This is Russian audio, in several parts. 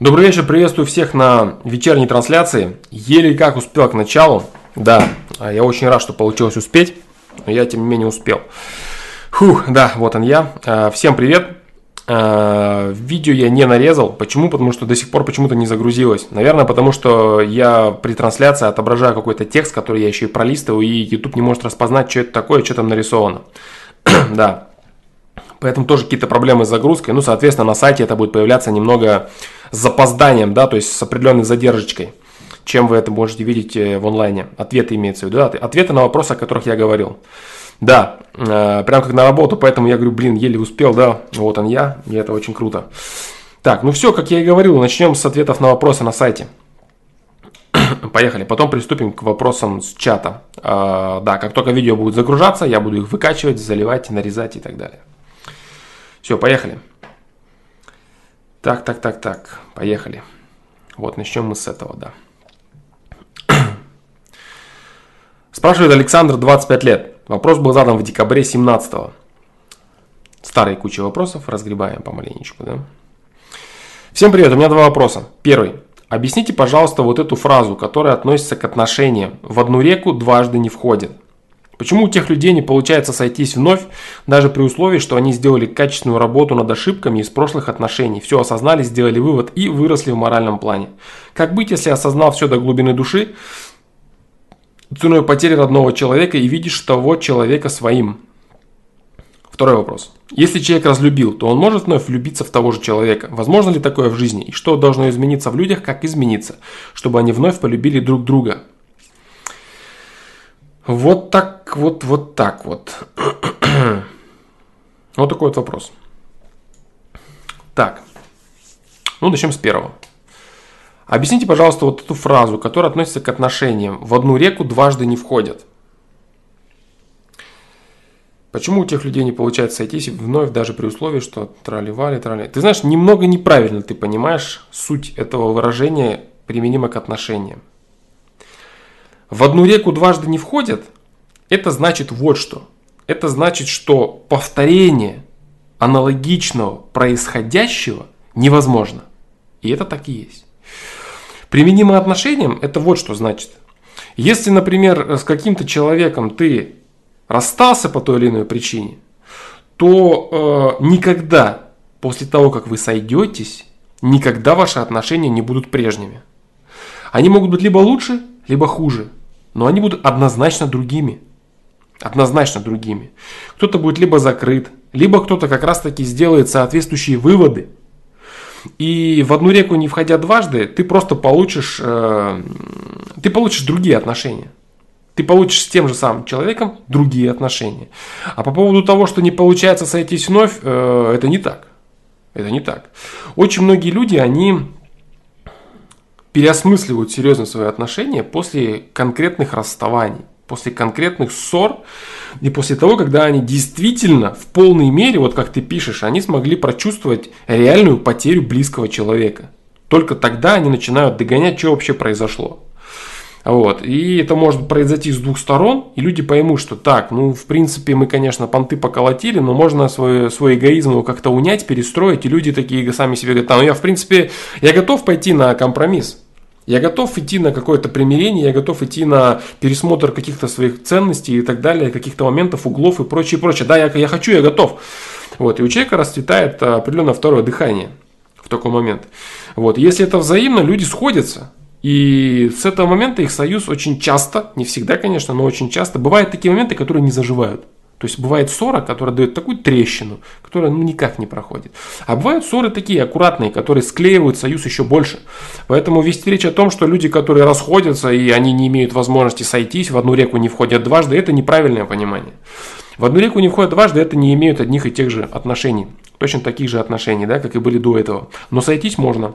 Добрый вечер, приветствую всех на вечерней трансляции. Еле как успел к началу. Да, а я очень рад, что получилось успеть, но я тем не менее успел. Фух, да, вот он я. А, всем привет. А, видео я не нарезал. Почему? Потому что до сих пор почему-то не загрузилось. Наверное, потому что я при трансляции отображаю какой-то текст, который я еще и пролистываю, и YouTube не может распознать, что это такое, что там нарисовано. да. Поэтому тоже какие-то проблемы с загрузкой. Ну, соответственно, на сайте это будет появляться немного запозданием, да, то есть с определенной задержечкой, чем вы это можете видеть э, в онлайне. Ответы имеются в виду, да, ответы на вопросы, о которых я говорил. Да, э, прям как на работу, поэтому я говорю, блин, еле успел, да, вот он я, и это очень круто. Так, ну все, как я и говорил, начнем с ответов на вопросы на сайте. Поехали, потом приступим к вопросам с чата. Э, да, как только видео будет загружаться, я буду их выкачивать, заливать, нарезать и так далее. Все, поехали. Так, так, так, так, поехали. Вот начнем мы с этого, да. Спрашивает Александр, 25 лет. Вопрос был задан в декабре 17 -го. Старые куча вопросов, разгребаем помаленечку, да. Всем привет, у меня два вопроса. Первый. Объясните, пожалуйста, вот эту фразу, которая относится к отношениям. В одну реку дважды не входит. Почему у тех людей не получается сойтись вновь, даже при условии, что они сделали качественную работу над ошибками из прошлых отношений, все осознали, сделали вывод и выросли в моральном плане? Как быть, если осознал все до глубины души, ценой потери родного человека и видишь того человека своим? Второй вопрос. Если человек разлюбил, то он может вновь влюбиться в того же человека. Возможно ли такое в жизни? И что должно измениться в людях, как измениться, чтобы они вновь полюбили друг друга? Вот так вот, вот так вот. вот такой вот вопрос. Так. Ну, начнем с первого. Объясните, пожалуйста, вот эту фразу, которая относится к отношениям. В одну реку дважды не входят. Почему у тех людей не получается сойтись вновь, даже при условии, что трали-вали, трали. Ты знаешь, немного неправильно ты понимаешь суть этого выражения, применимо к отношениям в одну реку дважды не входят, это значит вот что. Это значит, что повторение аналогичного происходящего невозможно. И это так и есть. Применимо отношениям, это вот что значит. Если, например, с каким-то человеком ты расстался по той или иной причине, то э, никогда после того, как вы сойдетесь, никогда ваши отношения не будут прежними. Они могут быть либо лучше, либо хуже но они будут однозначно другими. Однозначно другими. Кто-то будет либо закрыт, либо кто-то как раз таки сделает соответствующие выводы. И в одну реку не входя дважды, ты просто получишь, э, ты получишь другие отношения. Ты получишь с тем же самым человеком другие отношения. А по поводу того, что не получается сойтись вновь, э, это не так. Это не так. Очень многие люди, они переосмысливают серьезно свои отношения после конкретных расставаний, после конкретных ссор и после того, когда они действительно в полной мере, вот как ты пишешь, они смогли прочувствовать реальную потерю близкого человека. Только тогда они начинают догонять, что вообще произошло. Вот. И это может произойти с двух сторон, и люди поймут, что так, ну, в принципе, мы, конечно, понты поколотили, но можно свой, свой эгоизм его как-то унять, перестроить, и люди такие сами себе говорят, ну, я, в принципе, я готов пойти на компромисс. Я готов идти на какое-то примирение, я готов идти на пересмотр каких-то своих ценностей и так далее, каких-то моментов, углов и прочее, прочее. Да, я, я хочу, я готов. Вот, и у человека расцветает определенное второе дыхание в такой момент. Вот, если это взаимно, люди сходятся. И с этого момента их союз очень часто, не всегда, конечно, но очень часто, бывают такие моменты, которые не заживают. То есть бывает ссора, которая дает такую трещину, которая ну, никак не проходит. А бывают ссоры такие аккуратные, которые склеивают союз еще больше. Поэтому вести речь о том, что люди, которые расходятся и они не имеют возможности сойтись, в одну реку не входят дважды, это неправильное понимание. В одну реку не входят дважды, это не имеют одних и тех же отношений. Точно таких же отношений, да, как и были до этого. Но сойтись можно.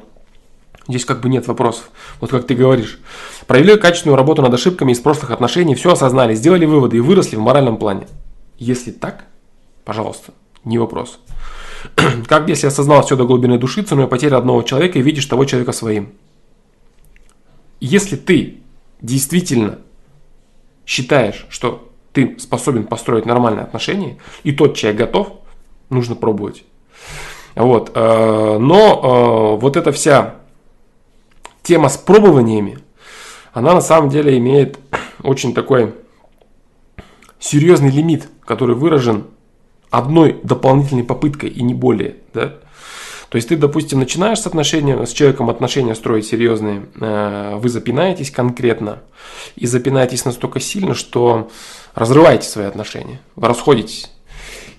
Здесь как бы нет вопросов. Вот как ты говоришь. Провели качественную работу над ошибками из прошлых отношений, все осознали, сделали выводы и выросли в моральном плане. Если так, пожалуйста, не вопрос. Как если осознал все до глубины души, ценой потери одного человека и видишь того человека своим? Если ты действительно считаешь, что ты способен построить нормальные отношения, и тот человек готов, нужно пробовать. Вот. Э, но э, вот эта вся тема с пробованиями, она на самом деле имеет очень такой серьезный лимит, который выражен одной дополнительной попыткой и не более. Да? То есть ты, допустим, начинаешь с отношения, с человеком отношения строить серьезные, э, вы запинаетесь конкретно и запинаетесь настолько сильно, что разрываете свои отношения, вы расходитесь.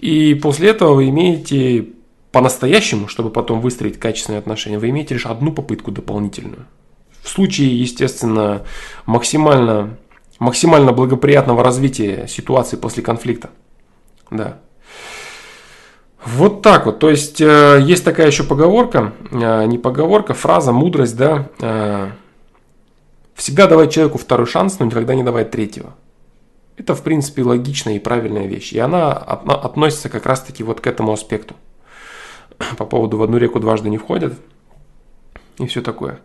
И после этого вы имеете по-настоящему, чтобы потом выстроить качественные отношения, вы имеете лишь одну попытку дополнительную. В случае, естественно, максимально, максимально благоприятного развития ситуации после конфликта. Да. Вот так вот. То есть э, есть такая еще поговорка, э, не поговорка, фраза, мудрость, да. Э, всегда давай человеку второй шанс, но никогда не давай третьего. Это, в принципе, логичная и правильная вещь. И она относится как раз-таки вот к этому аспекту. По поводу в одну реку дважды не входят. И все такое.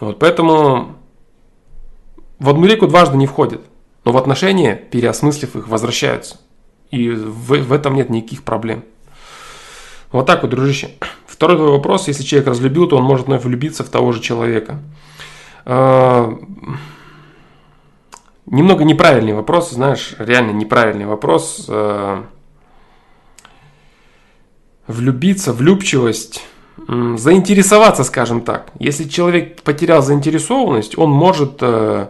Вот, поэтому в одну реку дважды не входят. Но в отношения, переосмыслив их, возвращаются. И в, в этом нет никаких проблем. Вот так вот, дружище. Второй твой вопрос. Если человек разлюбил, то он может вновь влюбиться в того же человека. А, немного неправильный вопрос, знаешь, реально неправильный вопрос. А, влюбиться, влюбчивость, заинтересоваться, скажем так. Если человек потерял заинтересованность, он может, э,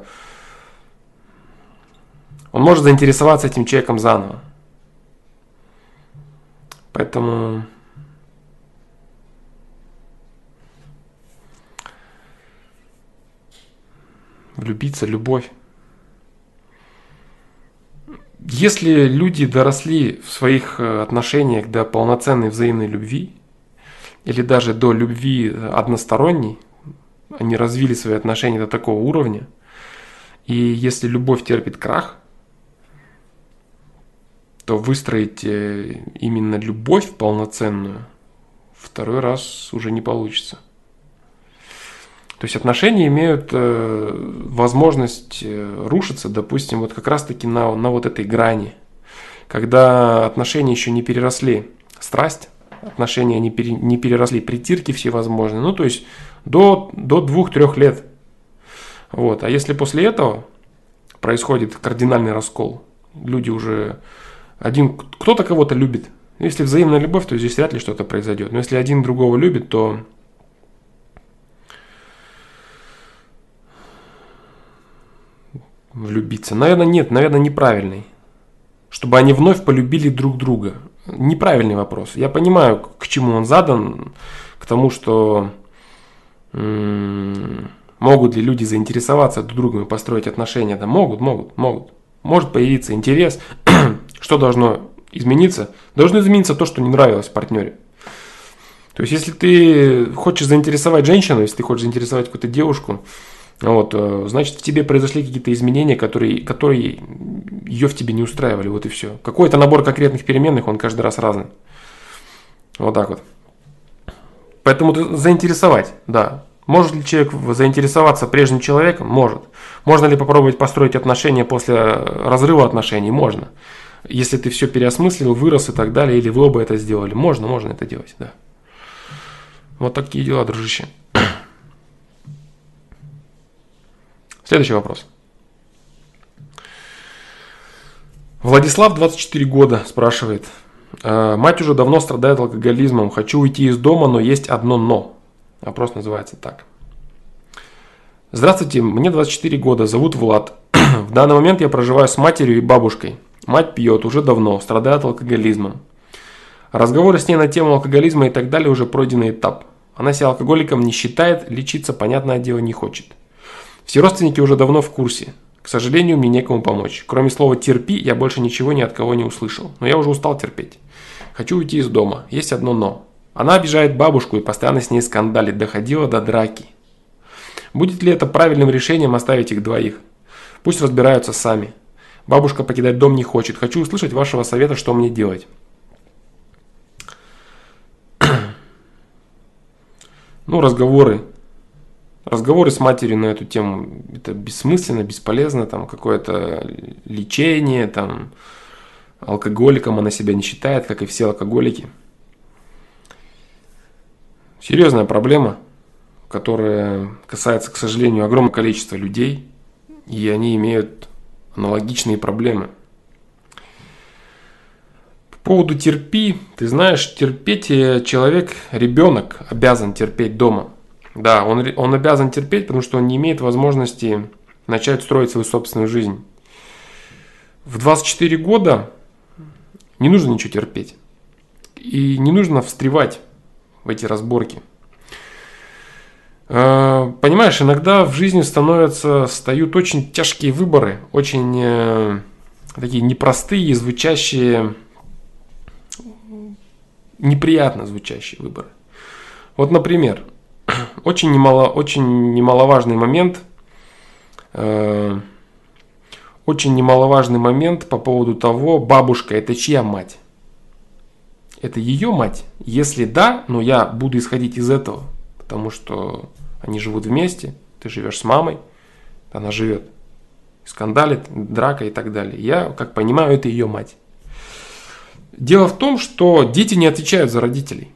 он может заинтересоваться этим человеком заново. Поэтому влюбиться, любовь. Если люди доросли в своих э, отношениях до полноценной взаимной любви, или даже до любви односторонней, они развили свои отношения до такого уровня, и если любовь терпит крах, то выстроить э, именно любовь полноценную второй раз уже не получится. То есть отношения имеют э, возможность э, рушиться, допустим, вот как раз-таки на, на вот этой грани, когда отношения еще не переросли страсть, отношения не, пере, не переросли притирки всевозможные, ну то есть до, до двух-трех лет. Вот. А если после этого происходит кардинальный раскол, люди уже один, кто-то кого-то любит. Если взаимная любовь, то здесь вряд ли что-то произойдет. Но если один другого любит, то влюбиться? Наверное, нет, наверное, неправильный. Чтобы они вновь полюбили друг друга. Неправильный вопрос. Я понимаю, к чему он задан, к тому, что могут ли люди заинтересоваться друг другом и построить отношения. Да могут, могут, могут. Может появиться интерес. что должно измениться? Должно измениться то, что не нравилось партнере. То есть, если ты хочешь заинтересовать женщину, если ты хочешь заинтересовать какую-то девушку, вот, э, значит, в тебе произошли какие-то изменения, которые, которые ее в тебе не устраивали, вот и все. Какой-то набор конкретных переменных, он каждый раз разный. Вот так вот. Поэтому заинтересовать, да. Может ли человек заинтересоваться прежним человеком? Может. Можно ли попробовать построить отношения после разрыва отношений? Можно. Если ты все переосмыслил, вырос и так далее, или вы оба это сделали. Можно, можно это делать, да. Вот такие дела, дружище. Следующий вопрос. Владислав, 24 года, спрашивает. «Э, мать уже давно страдает алкоголизмом. Хочу уйти из дома, но есть одно но. Вопрос называется так. Здравствуйте, мне 24 года, зовут Влад. В данный момент я проживаю с матерью и бабушкой. Мать пьет уже давно, страдает алкоголизмом. Разговоры с ней на тему алкоголизма и так далее уже пройденный этап. Она себя алкоголиком не считает, лечиться, понятное дело, не хочет. Все родственники уже давно в курсе. К сожалению, мне некому помочь. Кроме слова «терпи» я больше ничего ни от кого не услышал. Но я уже устал терпеть. Хочу уйти из дома. Есть одно «но». Она обижает бабушку и постоянно с ней скандалит, доходила до драки. Будет ли это правильным решением оставить их двоих? Пусть разбираются сами. Бабушка покидать дом не хочет. Хочу услышать вашего совета, что мне делать. Ну, разговоры разговоры с матерью на эту тему, это бессмысленно, бесполезно, там какое-то лечение, там алкоголиком она себя не считает, как и все алкоголики. Серьезная проблема, которая касается, к сожалению, огромного количества людей, и они имеют аналогичные проблемы. По поводу терпи, ты знаешь, терпеть э, человек, ребенок обязан терпеть дома. Да, он, он обязан терпеть, потому что он не имеет возможности начать строить свою собственную жизнь. В 24 года не нужно ничего терпеть. И не нужно встревать в эти разборки. Э, понимаешь, иногда в жизни становятся, встают очень тяжкие выборы, очень э, такие непростые, звучащие, неприятно звучащие выборы. Вот, например, очень, немало, очень немаловажный момент, э, очень немаловажный момент по поводу того, бабушка это чья мать? Это ее мать? Если да, но я буду исходить из этого, потому что они живут вместе, ты живешь с мамой, она живет, скандалит, драка и так далее. Я, как понимаю, это ее мать. Дело в том, что дети не отвечают за родителей.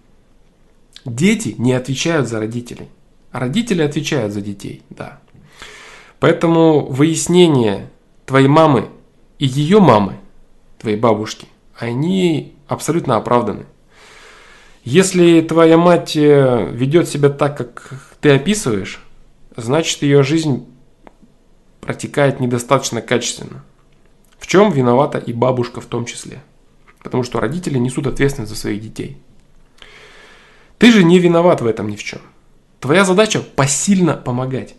Дети не отвечают за родителей. Родители отвечают за детей, да. Поэтому выяснение твоей мамы и ее мамы, твоей бабушки, они абсолютно оправданы. Если твоя мать э, ведет себя так, как ты описываешь, значит ее жизнь протекает недостаточно качественно. В чем виновата и бабушка в том числе. Потому что родители несут ответственность за своих детей. Ты же не виноват в этом ни в чем. Твоя задача посильно помогать.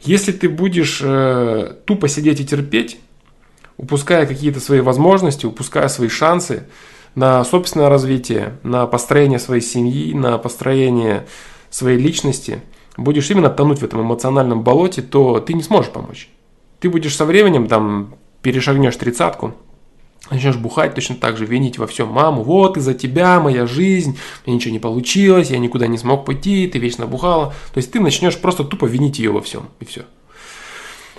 Если ты будешь э, тупо сидеть и терпеть, упуская какие-то свои возможности, упуская свои шансы, на собственное развитие, на построение своей семьи, на построение своей личности, будешь именно тонуть в этом эмоциональном болоте, то ты не сможешь помочь. Ты будешь со временем там перешагнешь тридцатку, начнешь бухать точно так же, винить во всем маму, вот из-за тебя моя жизнь, мне ничего не получилось, я никуда не смог пойти, ты вечно бухала. То есть ты начнешь просто тупо винить ее во всем, и все.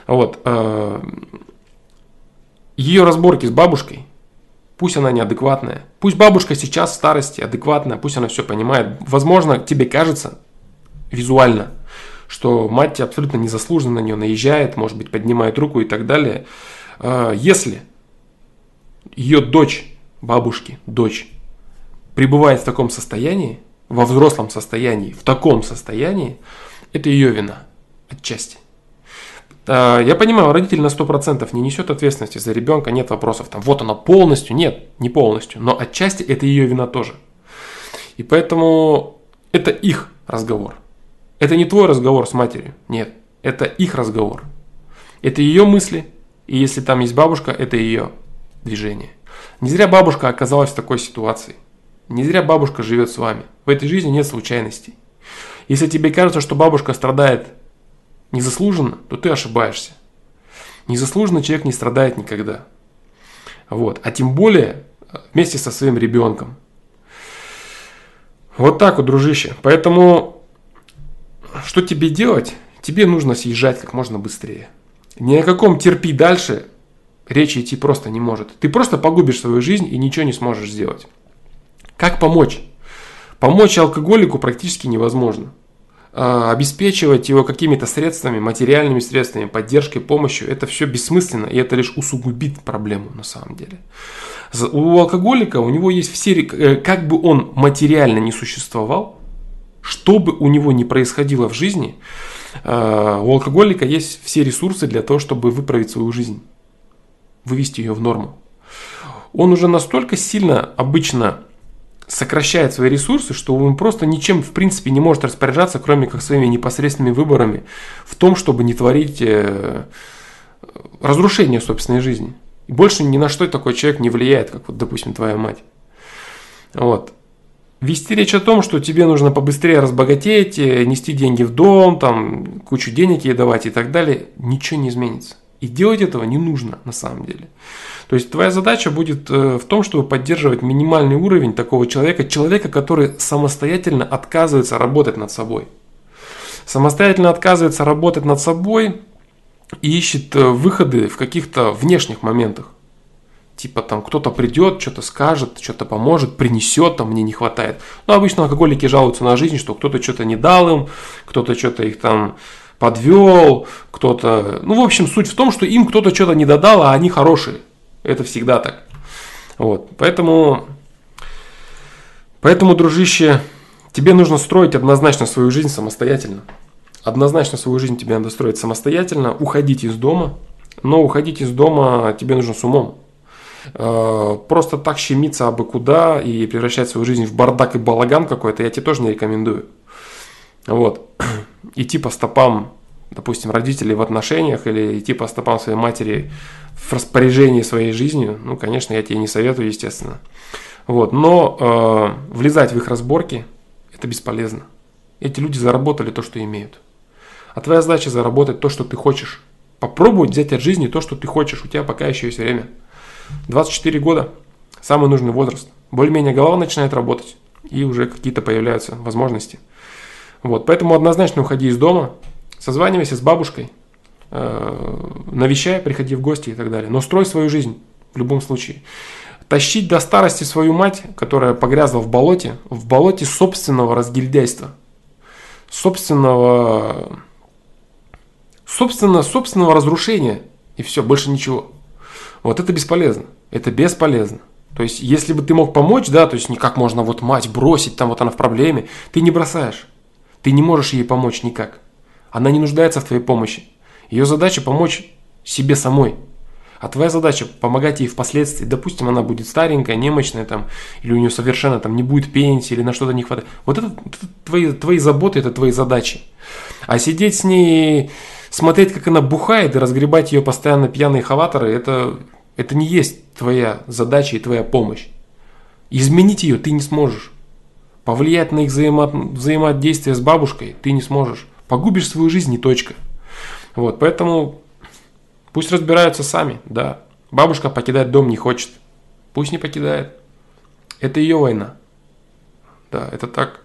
Вот. Э, ее разборки с бабушкой Пусть она неадекватная. Пусть бабушка сейчас в старости адекватная, пусть она все понимает. Возможно, тебе кажется визуально, что мать абсолютно незаслуженно на нее наезжает, может быть, поднимает руку и так далее. А, если ее дочь, бабушки, дочь, пребывает в таком состоянии, во взрослом состоянии, в таком состоянии, это ее вина отчасти. А, я понимаю, родитель на 100% не несет ответственности за ребенка, нет вопросов. Там, вот она полностью, нет, не полностью. Но отчасти это ее вина тоже. И поэтому это их разговор. Это не твой разговор с матерью. Нет, это их разговор. Это ее мысли. И если там есть бабушка, это ее движение. Не зря бабушка оказалась в такой ситуации. Не зря бабушка живет с вами. В этой жизни нет случайностей. Если тебе кажется, что бабушка страдает незаслуженно, то ты ошибаешься. Незаслуженно человек не страдает никогда. Вот. А тем более э, вместе со своим ребенком. Вот так вот, дружище. Поэтому, что тебе делать? Тебе нужно съезжать как можно быстрее. Ни о каком терпи дальше речи идти просто не может. Ты просто погубишь свою жизнь и ничего не сможешь сделать. Как помочь? Помочь алкоголику практически невозможно. А, обеспечивать его какими-то средствами, материальными средствами, поддержкой, помощью, это все бессмысленно, и это лишь усугубит проблему на самом деле. У алкоголика, у него есть все, э, как бы он материально не существовал, что бы у него ни происходило в жизни, а, у алкоголика есть все ресурсы для того, чтобы выправить свою жизнь, вывести ее в норму. Он уже настолько сильно обычно сокращает свои ресурсы, что он просто ничем в принципе не может распоряжаться, кроме как своими непосредственными выборами в том, чтобы не творить э, разрушение собственной жизни. И больше ни на что такой человек не влияет, как вот, допустим, твоя мать. Вот. Вести речь о том, что тебе нужно побыстрее разбогатеть, э, нести деньги в дом, там, кучу денег ей давать и так далее, ничего не изменится. И делать этого не нужно на самом деле. То есть твоя задача будет э, в том, чтобы поддерживать минимальный уровень такого человека, человека, который самостоятельно отказывается работать над собой. Самостоятельно отказывается работать над собой и ищет э, выходы в каких-то внешних моментах. Типа там кто-то придет, что-то скажет, что-то поможет, принесет, там мне не хватает. Но обычно алкоголики жалуются на жизнь, что кто-то что-то не дал им, кто-то что-то их там подвел, кто-то... Ну, в общем, суть в том, что им кто-то что-то не додал, а они хорошие. Это всегда так. Вот. Поэтому, поэтому, дружище, тебе нужно строить однозначно свою жизнь самостоятельно. Однозначно свою жизнь тебе надо строить самостоятельно, уходить из дома, но уходить из дома тебе нужно с умом. Э, просто так щемиться абы куда и превращать свою жизнь в бардак и балаган какой-то, я тебе тоже не рекомендую. Вот. Идти по стопам, допустим, родителей в отношениях или идти по стопам своей матери в распоряжении своей жизнью, ну, конечно, я тебе не советую, естественно. Вот. Но э, влезать в их разборки – это бесполезно. Эти люди заработали то, что имеют. А твоя задача заработать то, что ты хочешь. Попробовать взять от жизни то, что ты хочешь. У тебя пока еще есть время. 24 года – самый нужный возраст. Более-менее голова начинает работать. И уже какие-то появляются возможности. Вот, поэтому однозначно уходи из дома, созванивайся с бабушкой, э, навещай, приходи в гости и так далее. Но строй свою жизнь в любом случае. Тащить до старости свою мать, которая погрязла в болоте, в болоте собственного разгильдяйства, собственного, собственно, собственного разрушения, и все, больше ничего. Вот это бесполезно. Это бесполезно. То есть, если бы ты мог помочь, да, то есть, никак можно вот мать бросить, там вот она в проблеме, ты не бросаешь. Ты не можешь ей помочь никак. Она не нуждается в твоей помощи. Ее задача помочь себе самой. А твоя задача помогать ей впоследствии. Допустим, она будет старенькая, немощная, там, или у нее совершенно там не будет пенсии, или на что-то не хватает. Вот это, это твои, твои заботы, это твои задачи. А сидеть с ней, смотреть, как она бухает, и разгребать ее постоянно пьяные хаваторы, это, это не есть твоя задача и твоя помощь. Изменить ее ты не сможешь. Повлиять на их взаимо... взаимодействие с бабушкой ты не сможешь. Погубишь свою жизнь и точка. Вот, поэтому пусть разбираются сами, да. Бабушка покидать дом не хочет. Пусть не покидает. Это ее война. Да, это так.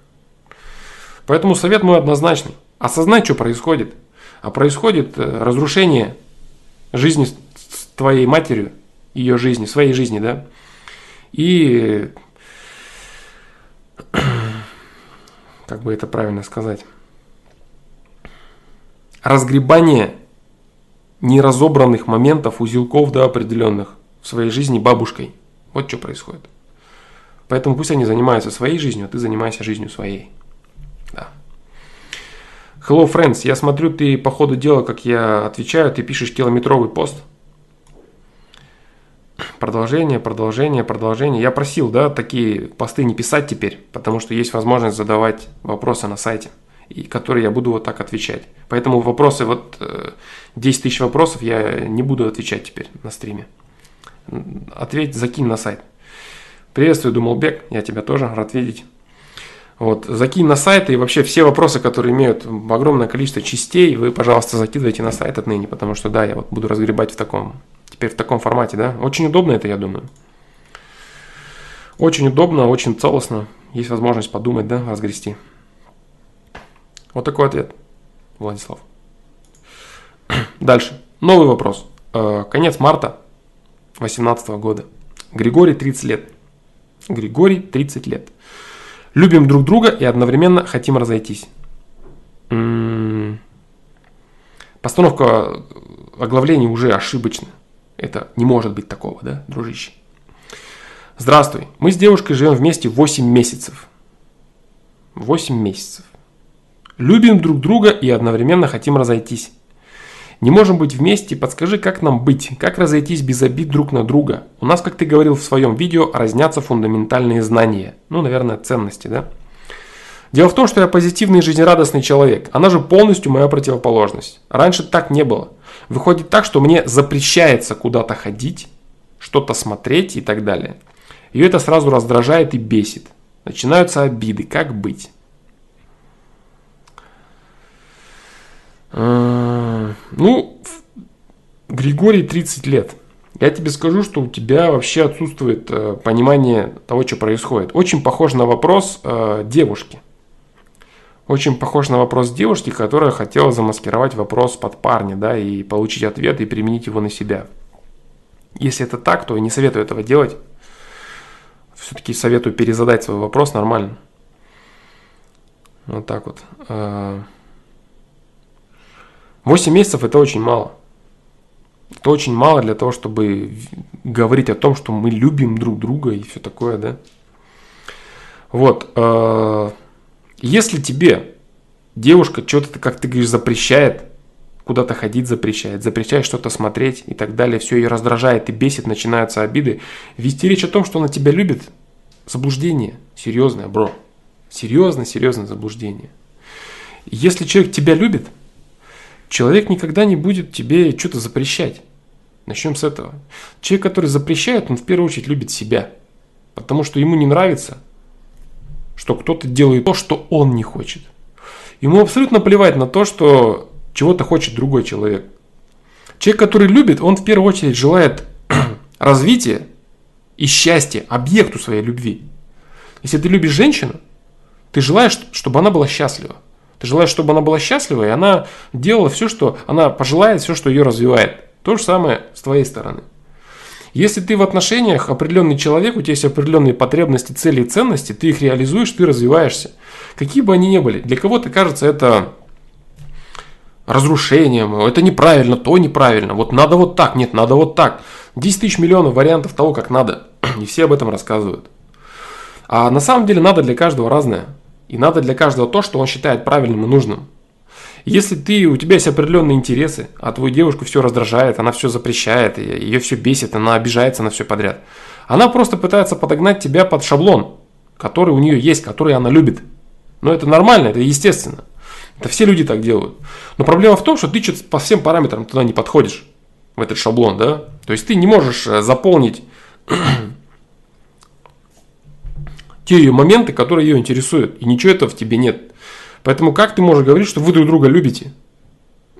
Поэтому совет мой однозначный. Осознай, что происходит. А происходит э, разрушение жизни с твоей матерью, ее жизни, своей жизни, да. И как бы это правильно сказать, разгребание неразобранных моментов, узелков да, определенных в своей жизни бабушкой. Вот что происходит. Поэтому пусть они занимаются своей жизнью, а ты занимайся жизнью своей. Да. Hello, friends. Я смотрю, ты по ходу дела, как я отвечаю, ты пишешь километровый пост – продолжение, продолжение, продолжение. Я просил, да, такие посты не писать теперь, потому что есть возможность задавать вопросы на сайте, и которые я буду вот так отвечать. Поэтому вопросы, вот 10 э, тысяч вопросов я не буду отвечать теперь на стриме. Ответь, закинь на сайт. Приветствую, Думалбек, я тебя тоже рад видеть. Вот, закинь на сайт и вообще все вопросы, которые имеют огромное количество частей, вы, пожалуйста, закидывайте на сайт отныне, потому что, да, я вот буду разгребать в таком Теперь в таком формате, да? Очень удобно это, я думаю. Очень удобно, очень целостно. Есть возможность подумать, да, разгрести. Вот такой ответ, Владислав. Дальше. Новый вопрос. Э, конец марта 2018 года. Григорий 30 лет. Григорий 30 лет. Любим друг друга и одновременно хотим разойтись. М-м-м. Постановка оглавления уже ошибочна. Это не может быть такого, да, дружище? Здравствуй. Мы с девушкой живем вместе 8 месяцев. 8 месяцев. Любим друг друга и одновременно хотим разойтись. Не можем быть вместе, подскажи, как нам быть, как разойтись без обид друг на друга. У нас, как ты говорил в своем видео, разнятся фундаментальные знания. Ну, наверное, ценности, да? Дело в том, что я позитивный и жизнерадостный человек. Она же полностью моя противоположность. Раньше так не было. Выходит так, что мне запрещается куда-то ходить, что-то смотреть и так далее. Ее это сразу раздражает и бесит. Начинаются обиды. Как быть? А, ну, Григорий 30 лет. Я тебе скажу, что у тебя вообще отсутствует э, понимание того, что происходит. Очень похож на вопрос э, девушки. Очень похож на вопрос девушки, которая хотела замаскировать вопрос под парня, да, и получить ответ и применить его на себя. Если это так, то я не советую этого делать. Все-таки советую перезадать свой вопрос нормально. Вот так вот. 8 а, месяцев это очень мало. Это очень мало для того, чтобы говорить о том, что мы любим друг друга и все такое, да. Вот. Если тебе девушка что-то, как ты говоришь, запрещает, куда-то ходить запрещает, запрещает что-то смотреть и так далее, все ее раздражает и бесит, начинаются обиды, вести речь о том, что она тебя любит, заблуждение, серьезное, бро, серьезное, серьезное заблуждение. Если человек тебя любит, человек никогда не будет тебе что-то запрещать. Начнем с этого. Человек, который запрещает, он в первую очередь любит себя. Потому что ему не нравится, что кто-то делает то, что он не хочет. Ему абсолютно плевать на то, что чего-то хочет другой человек. Человек, который любит, он в первую очередь желает развития и счастья объекту своей любви. Если ты любишь женщину, ты желаешь, чтобы она была счастлива. Ты желаешь, чтобы она была счастлива, и она делала все, что она пожелает, все, что ее развивает. То же самое с твоей стороны. Если ты в отношениях определенный человек, у тебя есть определенные потребности, цели и ценности, ты их реализуешь, ты развиваешься. Какие бы они ни были. Для кого-то кажется это разрушением, это неправильно, то неправильно, вот надо вот так, нет, надо вот так. 10 тысяч миллионов вариантов того, как надо. И все об этом рассказывают. А на самом деле надо для каждого разное. И надо для каждого то, что он считает правильным и нужным. Если ты, у тебя есть определенные интересы, а твою девушку все раздражает, она все запрещает, ее все бесит, она обижается на все подряд. Она просто пытается подогнать тебя под шаблон, который у нее есть, который она любит. Но это нормально, это естественно. Это все люди так делают. Но проблема в том, что ты по всем параметрам туда не подходишь, в этот шаблон, да? То есть ты не можешь э, заполнить те ее моменты, которые ее интересуют, и ничего этого в тебе нет. Поэтому как ты можешь говорить, что вы друг друга любите?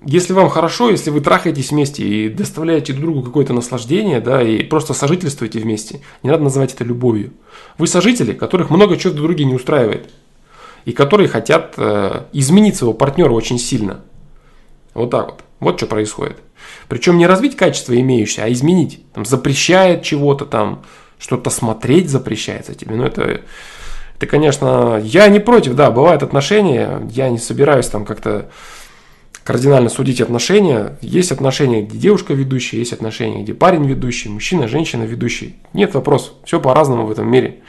Если вам хорошо, если вы трахаетесь вместе и доставляете друг другу какое-то наслаждение, да, и просто сожительствуете вместе, не надо называть это любовью. Вы сожители, которых много чего друг друга не устраивает, и которые хотят э, изменить своего партнера очень сильно. Вот так вот. Вот что происходит. Причем не развить качество имеющееся, а изменить. Там запрещает чего-то там, что-то смотреть запрещается тебе. Ну это ты, конечно, я не против, да, бывают отношения, я не собираюсь там как-то кардинально судить отношения. Есть отношения, где девушка ведущая, есть отношения, где парень ведущий, мужчина, женщина ведущий. Нет вопросов, все по-разному в этом мире.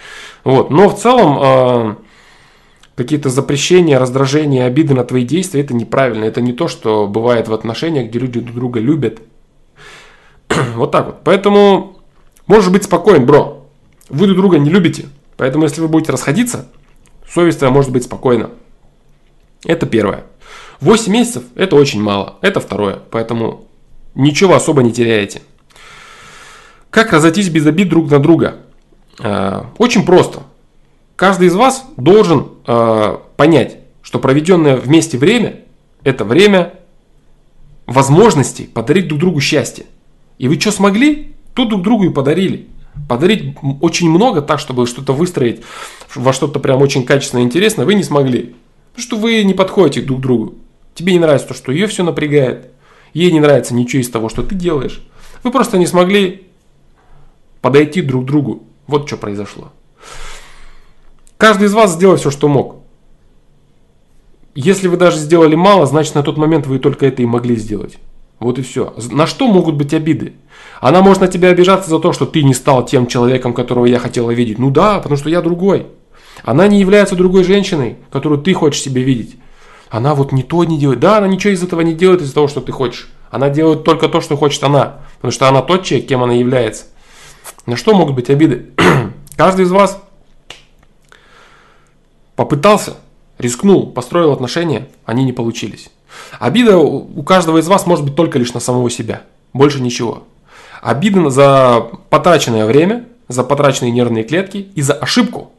Вот. Но в целом э, какие-то запрещения, раздражения, обиды на твои действия, это неправильно. Это не то, что бывает в отношениях, где люди друг друга любят. вот так вот. Поэтому можешь быть спокоен, бро. Вы друг друга не любите. Поэтому, если вы будете расходиться, совесть твоя может быть спокойна. Это первое. 8 месяцев – это очень мало. Это второе. Поэтому ничего особо не теряете. Как разойтись без обид друг на друга? А, очень просто. Каждый из вас должен а, понять, что проведенное вместе время – это время возможности подарить друг другу счастье. И вы что смогли, то друг другу и подарили. Подарить очень много так, чтобы что-то выстроить во что-то прям очень качественное и интересное, вы не смогли. Потому что вы не подходите друг к другу. Тебе не нравится то, что ее все напрягает. Ей не нравится ничего из того, что ты делаешь. Вы просто не смогли подойти друг к другу. Вот что произошло. Каждый из вас сделал все, что мог. Если вы даже сделали мало, значит на тот момент вы только это и могли сделать. Вот и все. На что могут быть обиды? Она может на тебя обижаться за то, что ты не стал тем человеком, которого я хотела видеть. Ну да, потому что я другой. Она не является другой женщиной, которую ты хочешь себе видеть. Она вот не то не делает. Да, она ничего из этого не делает из-за того, что ты хочешь. Она делает только то, что хочет она. Потому что она тот человек, кем она является. На что могут быть обиды? Каждый из вас попытался, рискнул, построил отношения, они не получились. Обида у каждого из вас может быть только лишь на самого себя. Больше ничего. Обида за потраченное время, за потраченные нервные клетки и за ошибку,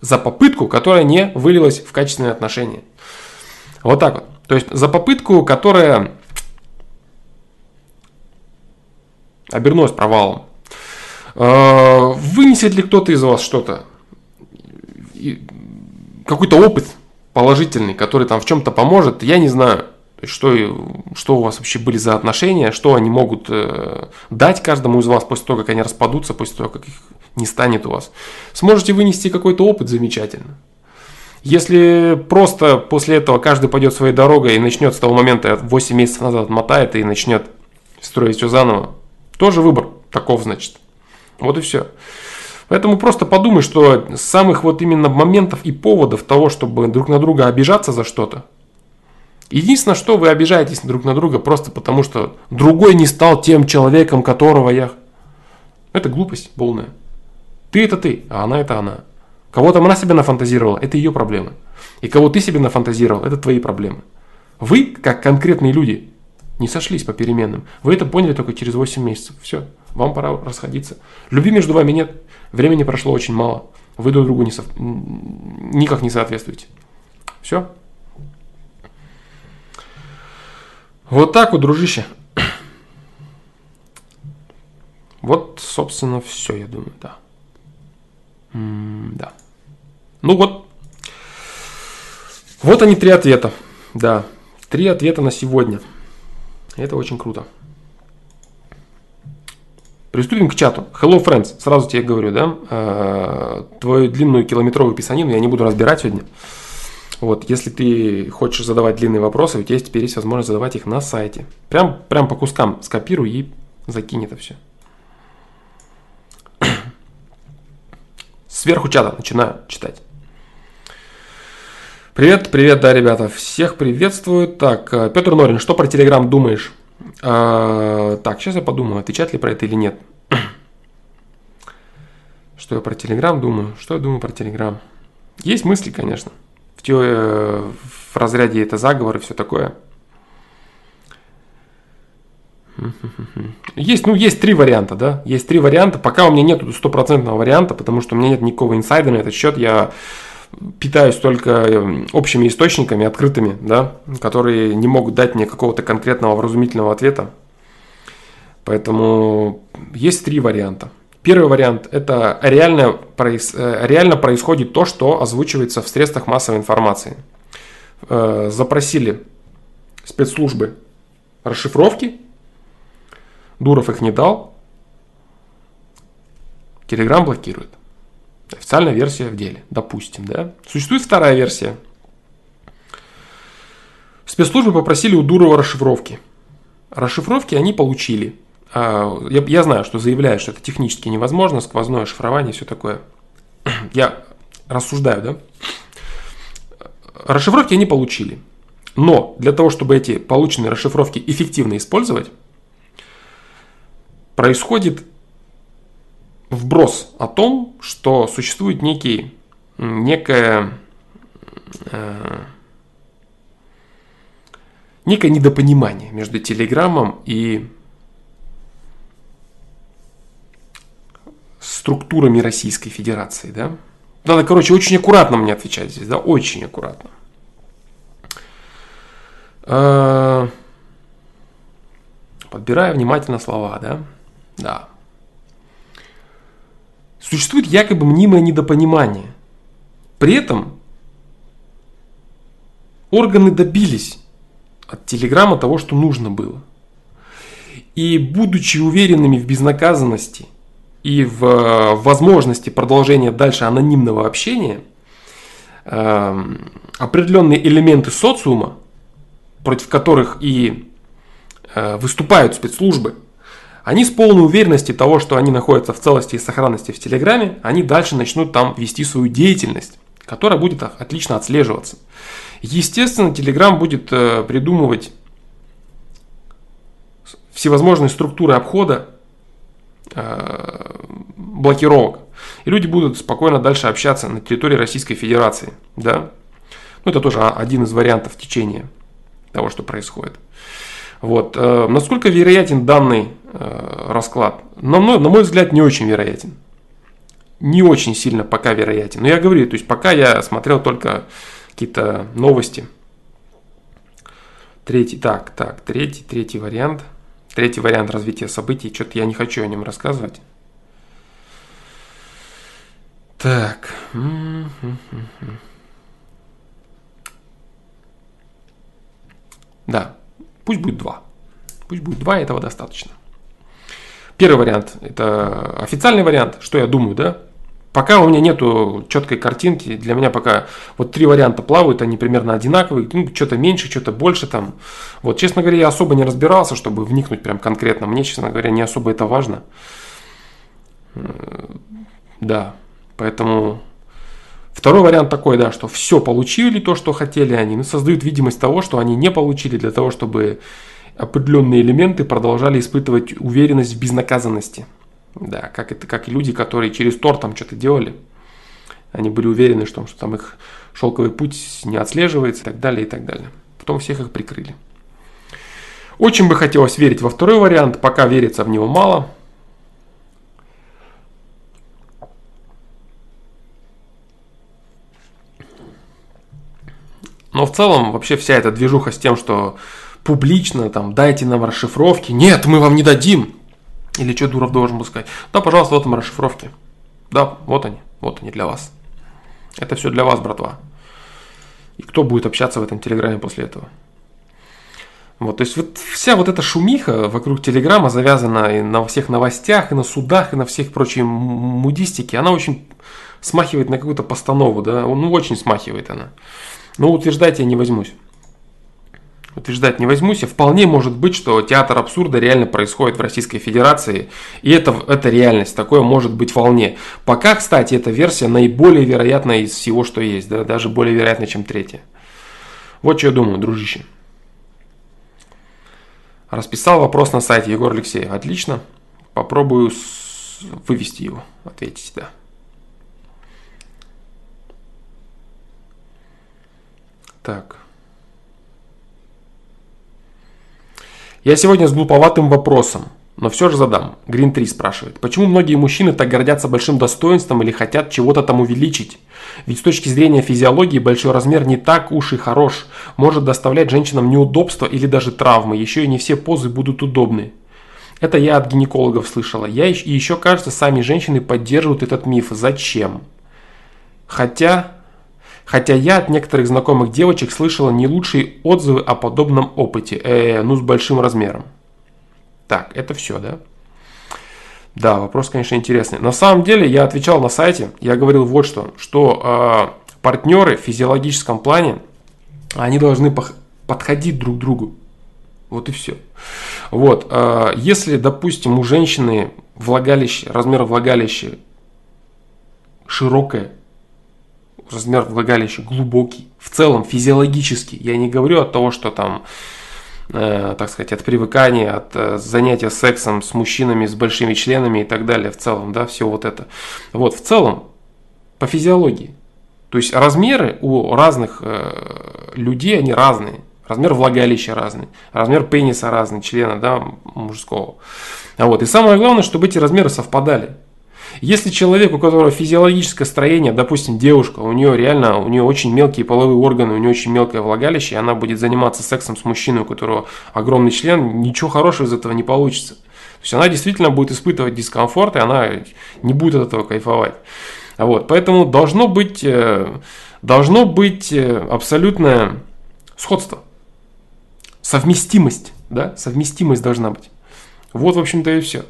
за попытку, которая не вылилась в качественные отношения. Вот так вот. То есть за попытку, которая обернулась провалом. Э, вынесет ли кто-то из вас что-то? Какой-то опыт положительный, который там в чем-то поможет, я не знаю. То есть, что, что у вас вообще были за отношения, что они могут э, дать каждому из вас после того, как они распадутся, после того, как их не станет у вас. Сможете вынести какой-то опыт замечательно. Если просто после этого каждый пойдет своей дорогой и начнет с того момента, 8 месяцев назад отмотает и начнет строить все заново, тоже выбор таков, значит. Вот и все. Поэтому просто подумай, что самых вот именно моментов и поводов того, чтобы друг на друга обижаться за что-то, единственное, что вы обижаетесь друг на друга просто потому, что другой не стал тем человеком, которого я... Это глупость полная. Ты это ты, а она это она. Кого там она себе нафантазировала, это ее проблемы. И кого ты себе нафантазировал, это твои проблемы. Вы, как конкретные люди, не сошлись по переменным. Вы это поняли только через 8 месяцев. Все, вам пора расходиться. Любви между вами нет. Времени прошло очень мало. Вы друг другу не со... никак не соответствуете. Все. Вот так вот, дружище. Вот, собственно, все, я думаю, да. М да. Ну вот. Вот они три ответа. Да. Три ответа на сегодня. Это очень круто. Приступим к чату. Hello, friends. Сразу тебе говорю, да, э, твою длинную километровую писанину я не буду разбирать сегодня. Вот, если ты хочешь задавать длинные вопросы, у тебя теперь есть возможность задавать их на сайте. Прям, прям по кускам скопируй и закинь это все. Сверху чата начинаю читать. Привет, привет, да, ребята, всех приветствую. Так, э, Петр Норин, что про Телеграм думаешь? А, так, сейчас я подумаю, отвечать ли про это или нет. Что я про Телеграм думаю? Что я думаю про Телеграм? Есть мысли, конечно. В, теории, в разряде это заговор и все такое. Есть, ну, есть три варианта, да. Есть три варианта. Пока у меня нет стопроцентного варианта, потому что у меня нет никакого инсайда на этот счет. Я питаюсь только эм, общими источниками, открытыми, да, которые не могут дать мне какого-то конкретного вразумительного ответа. Поэтому есть три варианта. Первый вариант – это реально, э, реально происходит то, что озвучивается в средствах массовой информации. Э, запросили спецслужбы расшифровки, Дуров их не дал, Телеграм блокирует. Официальная версия в деле, допустим, да. Существует вторая версия. Спецслужбы попросили у Дурова расшифровки. Расшифровки они получили. А, я, я знаю, что заявляют, что это технически невозможно, сквозное шифрование все такое. Я рассуждаю, да? Расшифровки они получили. Но для того, чтобы эти полученные расшифровки эффективно использовать, происходит вброс о том, что существует некий, некое, э, некое недопонимание между Телеграмом и структурами Российской Федерации, да? Надо, короче, очень аккуратно мне отвечать здесь, да, очень аккуратно. Э, подбирая внимательно слова, да? Да. Существует якобы мнимое недопонимание. При этом органы добились от Телеграма того, что нужно было. И будучи уверенными в безнаказанности и в э, возможности продолжения дальше анонимного общения, эм, определенные элементы социума, против которых и э, выступают спецслужбы – они с полной уверенностью того, что они находятся в целости и сохранности в Телеграме, они дальше начнут там вести свою деятельность, которая будет отлично отслеживаться. Естественно, Телеграм будет э, придумывать всевозможные структуры обхода блокировок. И люди будут спокойно дальше общаться на территории Российской Федерации. Да? Ну, это тоже один из вариантов течения того, что происходит. Вот. Э, насколько вероятен данный э, расклад? На мой, на мой взгляд, не очень вероятен. Не очень сильно пока вероятен. Но я говорю, то есть пока я смотрел только какие-то новости. Третий, так, так, третий, третий вариант. Третий вариант развития событий. Что-то я не хочу о нем рассказывать. Так. Да, пусть будет два. Пусть будет два, этого достаточно. Первый вариант – это официальный вариант, что я думаю, да? Пока у меня нету четкой картинки, для меня пока вот три варианта плавают, они примерно одинаковые, ну, что-то меньше, что-то больше там. Вот, честно говоря, я особо не разбирался, чтобы вникнуть прям конкретно. Мне, честно говоря, не особо это важно. Да, поэтому Второй вариант такой, да, что все получили то, что хотели они, но создают видимость того, что они не получили для того, чтобы определенные элементы продолжали испытывать уверенность в безнаказанности. Да, как это, как и люди, которые через Тор там что-то делали. Они были уверены, что, что там их шелковый путь не отслеживается и так далее, и так далее. Потом всех их прикрыли. Очень бы хотелось верить во второй вариант, пока верится в него мало. Но в целом вообще вся эта движуха с тем, что публично там дайте нам расшифровки. Нет, мы вам не дадим. Или что Дуров должен был сказать? Да, пожалуйста, вот там расшифровки. Да, вот они, вот они для вас. Это все для вас, братва. И кто будет общаться в этом телеграме после этого? Вот, то есть вот вся вот эта шумиха вокруг Телеграма завязана и на всех новостях, и на судах, и на всех прочей мудистике, она очень смахивает на какую-то постанову, да, ну очень смахивает она. Но утверждать я не возьмусь утверждать не возьмусь, и вполне может быть, что театр абсурда реально происходит в Российской Федерации, и это, это реальность, такое может быть вполне. Пока, кстати, эта версия наиболее вероятная из всего, что есть, да, даже более вероятная, чем третья. Вот что я думаю, дружище. Расписал вопрос на сайте Егор Алексеев. Отлично. Попробую вывести его, ответить, да. Так. Я сегодня с глуповатым вопросом, но все же задам. Грин 3 спрашивает. Почему многие мужчины так гордятся большим достоинством или хотят чего-то там увеличить? Ведь с точки зрения физиологии большой размер не так уж и хорош. Может доставлять женщинам неудобства или даже травмы. Еще и не все позы будут удобны. Это я от гинекологов слышала. Я и еще, кажется, сами женщины поддерживают этот миф. Зачем? Хотя Хотя я от некоторых знакомых девочек слышала не лучшие отзывы о подобном опыте, э, ну с большим размером. Так, это все, да? Да, вопрос, конечно, интересный. На самом деле, я отвечал на сайте, я говорил вот что, что э, партнеры в физиологическом плане, они должны подходить друг к другу. Вот и все. Вот, э, если, допустим, у женщины влагалище, размер влагалища широкое, размер влагалища глубокий, в целом физиологический. Я не говорю от того, что там, э, так сказать, от привыкания, от э, занятия сексом с мужчинами с большими членами и так далее, в целом, да, все вот это. Вот, в целом, по физиологии. То есть размеры у разных э, людей, они разные. Размер влагалища разный, размер пениса разный, члена да, мужского. А вот. И самое главное, чтобы эти размеры совпадали. Если человек, у которого физиологическое строение, допустим, девушка, у нее реально, у нее очень мелкие половые органы, у нее очень мелкое влагалище, и она будет заниматься сексом с мужчиной, у которого огромный член, ничего хорошего из этого не получится. То есть она действительно будет испытывать дискомфорт, и она не будет от этого кайфовать. Вот, поэтому должно быть, э, должно быть э, абсолютное сходство, совместимость, да, совместимость должна быть. Вот, в общем-то, и все.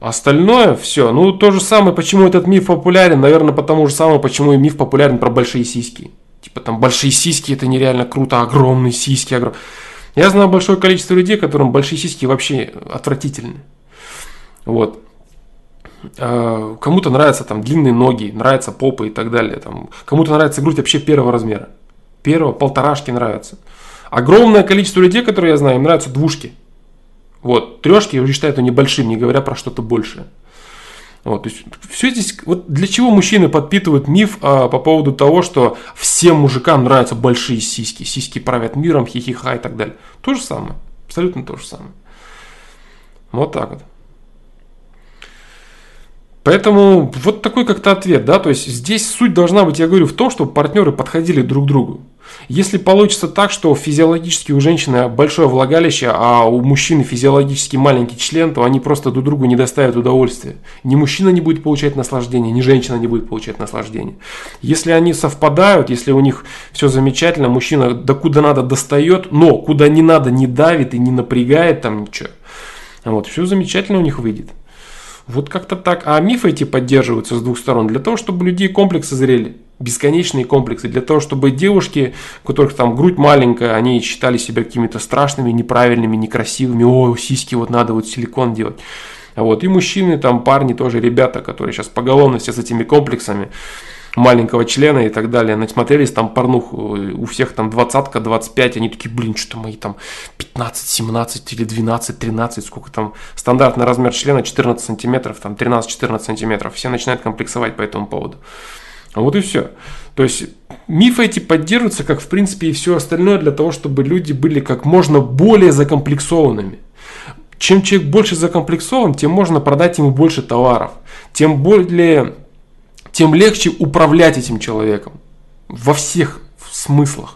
Остальное все. Ну, то же самое, почему этот миф популярен, наверное, потому же самому, почему и миф популярен про большие сиськи. Типа там большие сиськи это нереально круто, огромные сиськи, огромные. Я знаю большое количество людей, которым большие сиськи вообще отвратительны. Вот. А, кому-то нравятся там длинные ноги, нравятся попы и так далее. Там. Кому-то нравится грудь вообще первого размера. Первого, полторашки нравятся. Огромное количество людей, которые я знаю, им нравятся двушки. Вот, трешки я считаю это небольшим, не говоря про что-то большее. Вот, то есть все здесь, вот для чего мужчины подпитывают миф а, по поводу того, что всем мужикам нравятся большие сиськи, сиськи правят миром, хихиха и так далее. То же самое, абсолютно то же самое. Вот так вот. Поэтому вот такой как-то ответ, да, то есть здесь суть должна быть, я говорю, в том, чтобы партнеры подходили друг к другу. Если получится так, что физиологически у женщины большое влагалище, а у мужчины физиологически маленький член, то они просто друг другу не доставят удовольствия. Ни мужчина не будет получать наслаждение, ни женщина не будет получать наслаждение. Если они совпадают, если у них все замечательно, мужчина до куда надо достает, но куда не надо не давит и не напрягает там ничего. Вот, все замечательно у них выйдет. Вот как-то так. А мифы эти поддерживаются с двух сторон для того, чтобы людей комплексы зрели бесконечные комплексы для того, чтобы девушки, у которых там грудь маленькая, они считали себя какими-то страшными, неправильными, некрасивыми, о, сиськи вот надо вот силикон делать. Вот. И мужчины, там парни тоже, ребята, которые сейчас поголовно все с этими комплексами маленького члена и так далее, насмотрелись там порнуху, у всех там двадцатка, 25, они такие, блин, что мои там 15, 17 или 12, 13, сколько там, стандартный размер члена 14 сантиметров, там 13-14 сантиметров, все начинают комплексовать по этому поводу. Вот и все. То есть мифы эти поддерживаются, как в принципе и все остальное, для того, чтобы люди были как можно более закомплексованными. Чем человек больше закомплексован, тем можно продать ему больше товаров. Тем более, тем легче управлять этим человеком. Во всех смыслах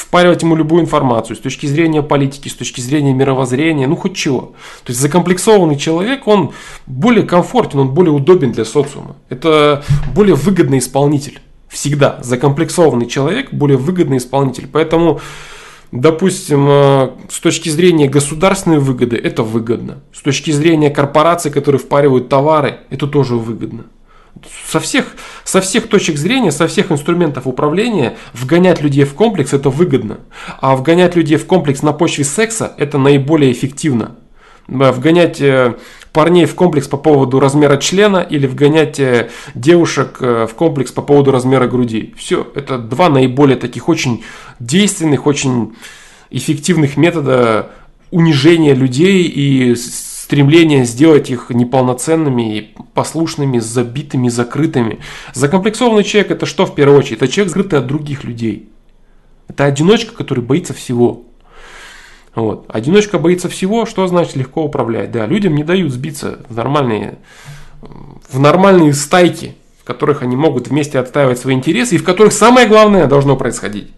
впаривать ему любую информацию с точки зрения политики, с точки зрения мировоззрения, ну хоть чего. То есть закомплексованный человек, он более комфортен, он более удобен для социума. Это более выгодный исполнитель. Всегда закомплексованный человек более выгодный исполнитель. Поэтому, допустим, э, с точки зрения государственной выгоды, это выгодно. С точки зрения корпораций, которые впаривают товары, это тоже выгодно со всех, со всех точек зрения, со всех инструментов управления вгонять людей в комплекс это выгодно. А вгонять людей в комплекс на почве секса это наиболее эффективно. Вгонять э, парней в комплекс по поводу размера члена или вгонять э, девушек э, в комплекс по поводу размера груди. Все, это два наиболее таких очень действенных, очень эффективных метода унижения людей и стремление сделать их неполноценными, послушными, забитыми, закрытыми. Закомплексованный человек это что в первую очередь? Это человек скрытый от других людей. Это одиночка, который боится всего. Вот. Одиночка боится всего, что значит легко управлять. Да, людям не дают сбиться в нормальные, в нормальные стайки, в которых они могут вместе отстаивать свои интересы и в которых самое главное должно происходить.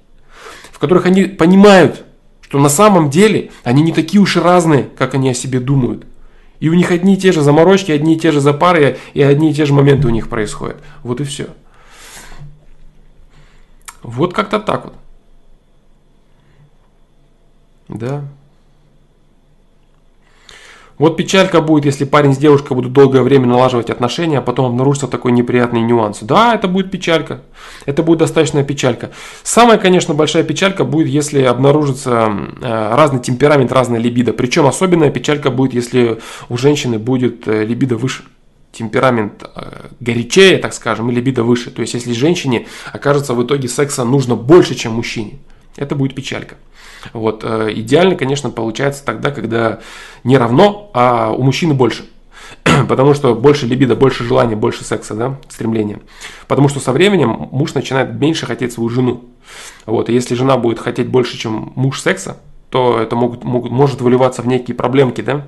В которых они понимают, что на самом деле они не такие уж и разные, как они о себе думают. И у них одни и те же заморочки, одни и те же запары, и одни и те же моменты у них происходят. Вот и все. Вот как-то так вот. Да. Вот печалька будет, если парень с девушкой будут долгое время налаживать отношения, а потом обнаружится такой неприятный нюанс. Да, это будет печалька. Это будет достаточно печалька. Самая, конечно, большая печалька будет, если обнаружится э, разный темперамент, разная либидо. Причем особенная печалька будет, если у женщины будет э, либидо выше темперамент э, горячее, так скажем, и либидо выше. То есть, если женщине окажется в итоге секса нужно больше, чем мужчине, это будет печалька. Вот, э, идеально, конечно, получается тогда, когда не равно, а у мужчины больше. Потому что больше либидо, больше желания, больше секса, да, стремления. Потому что со временем муж начинает меньше хотеть свою жену. Вот, и если жена будет хотеть больше, чем муж секса, то это могут, могут, может выливаться в некие проблемки, да.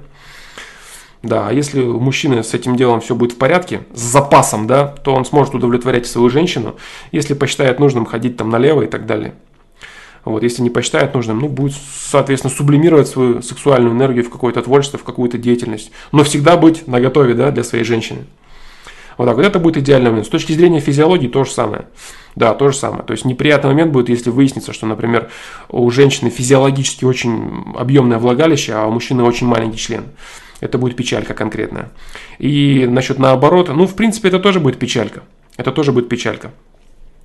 Да, а если у мужчины с этим делом все будет в порядке, с запасом, да, то он сможет удовлетворять свою женщину, если посчитает нужным ходить там налево и так далее. Вот, если не посчитает нужным, ну, будет, соответственно, сублимировать свою сексуальную энергию в какое-то творчество, в какую-то деятельность. Но всегда быть наготове, да, для своей женщины. Вот так вот это будет идеальный момент. С точки зрения физиологии то же самое. Да, то же самое. То есть неприятный момент будет, если выяснится, что, например, у женщины физиологически очень объемное влагалище, а у мужчины очень маленький член. Это будет печалька конкретная. И насчет наоборот, ну, в принципе, это тоже будет печалька. Это тоже будет печалька.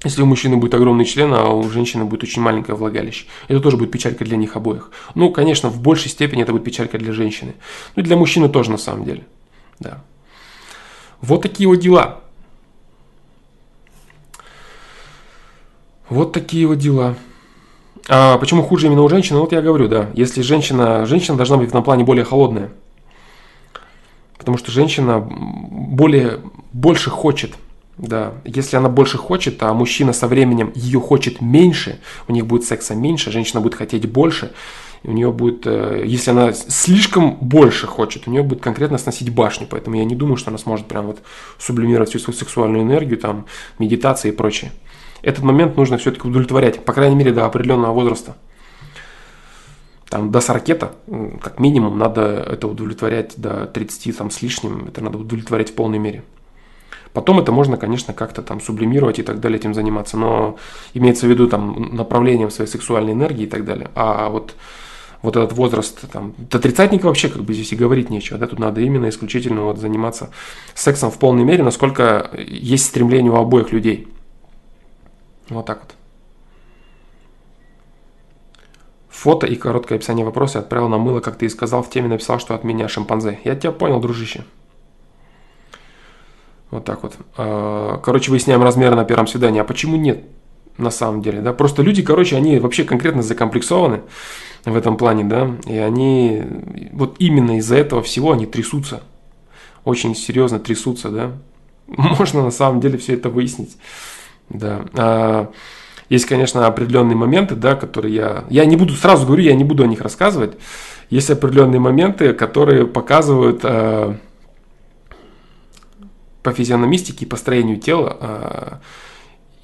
Если у мужчины будет огромный член, а у женщины будет очень маленькое влагалище. Это тоже будет печалька для них обоих. Ну, конечно, в большей степени это будет печалька для женщины. Ну и для мужчины тоже на самом деле. Да. Вот такие вот дела. Вот такие вот дела. А почему хуже именно у женщины? Вот я говорю, да. Если женщина, женщина должна быть этом плане более холодная. Потому что женщина более, больше хочет – да, если она больше хочет, а мужчина со временем ее хочет меньше, у них будет секса меньше, женщина будет хотеть больше, у нее будет, э, если она слишком больше хочет, у нее будет конкретно сносить башню, поэтому я не думаю, что она сможет прям вот сублимировать всю свою сексуальную энергию, там, медитация и прочее. этот момент нужно все-таки удовлетворять, по крайней мере, до определенного возраста. Там до 40 как минимум, надо это удовлетворять до 30 там, с лишним, это надо удовлетворять в полной мере. Потом это можно, конечно, как-то там сублимировать и так далее, этим заниматься, но имеется в виду там направлением своей сексуальной энергии и так далее. А вот вот этот возраст, там, до тридцатника вообще как бы здесь и говорить нечего, да, тут надо именно исключительно вот заниматься сексом в полной мере, насколько есть стремление у обоих людей. Вот так вот. Фото и короткое описание вопроса отправил на мыло, как ты и сказал, в теме написал, что от меня шимпанзе. Я тебя понял, дружище. Вот так вот. А, короче, выясняем размеры на первом свидании. А почему нет? На самом деле, да. Просто люди, короче, они вообще конкретно закомплексованы в этом плане, да. И они вот именно из-за этого всего они трясутся. Очень серьезно трясутся, да. Можно на самом деле все это выяснить. Да. А, есть, конечно, определенные моменты, да, которые я... Я не буду, сразу говорю, я не буду о них рассказывать. Есть определенные моменты, которые показывают э, по физиономистике и построению тела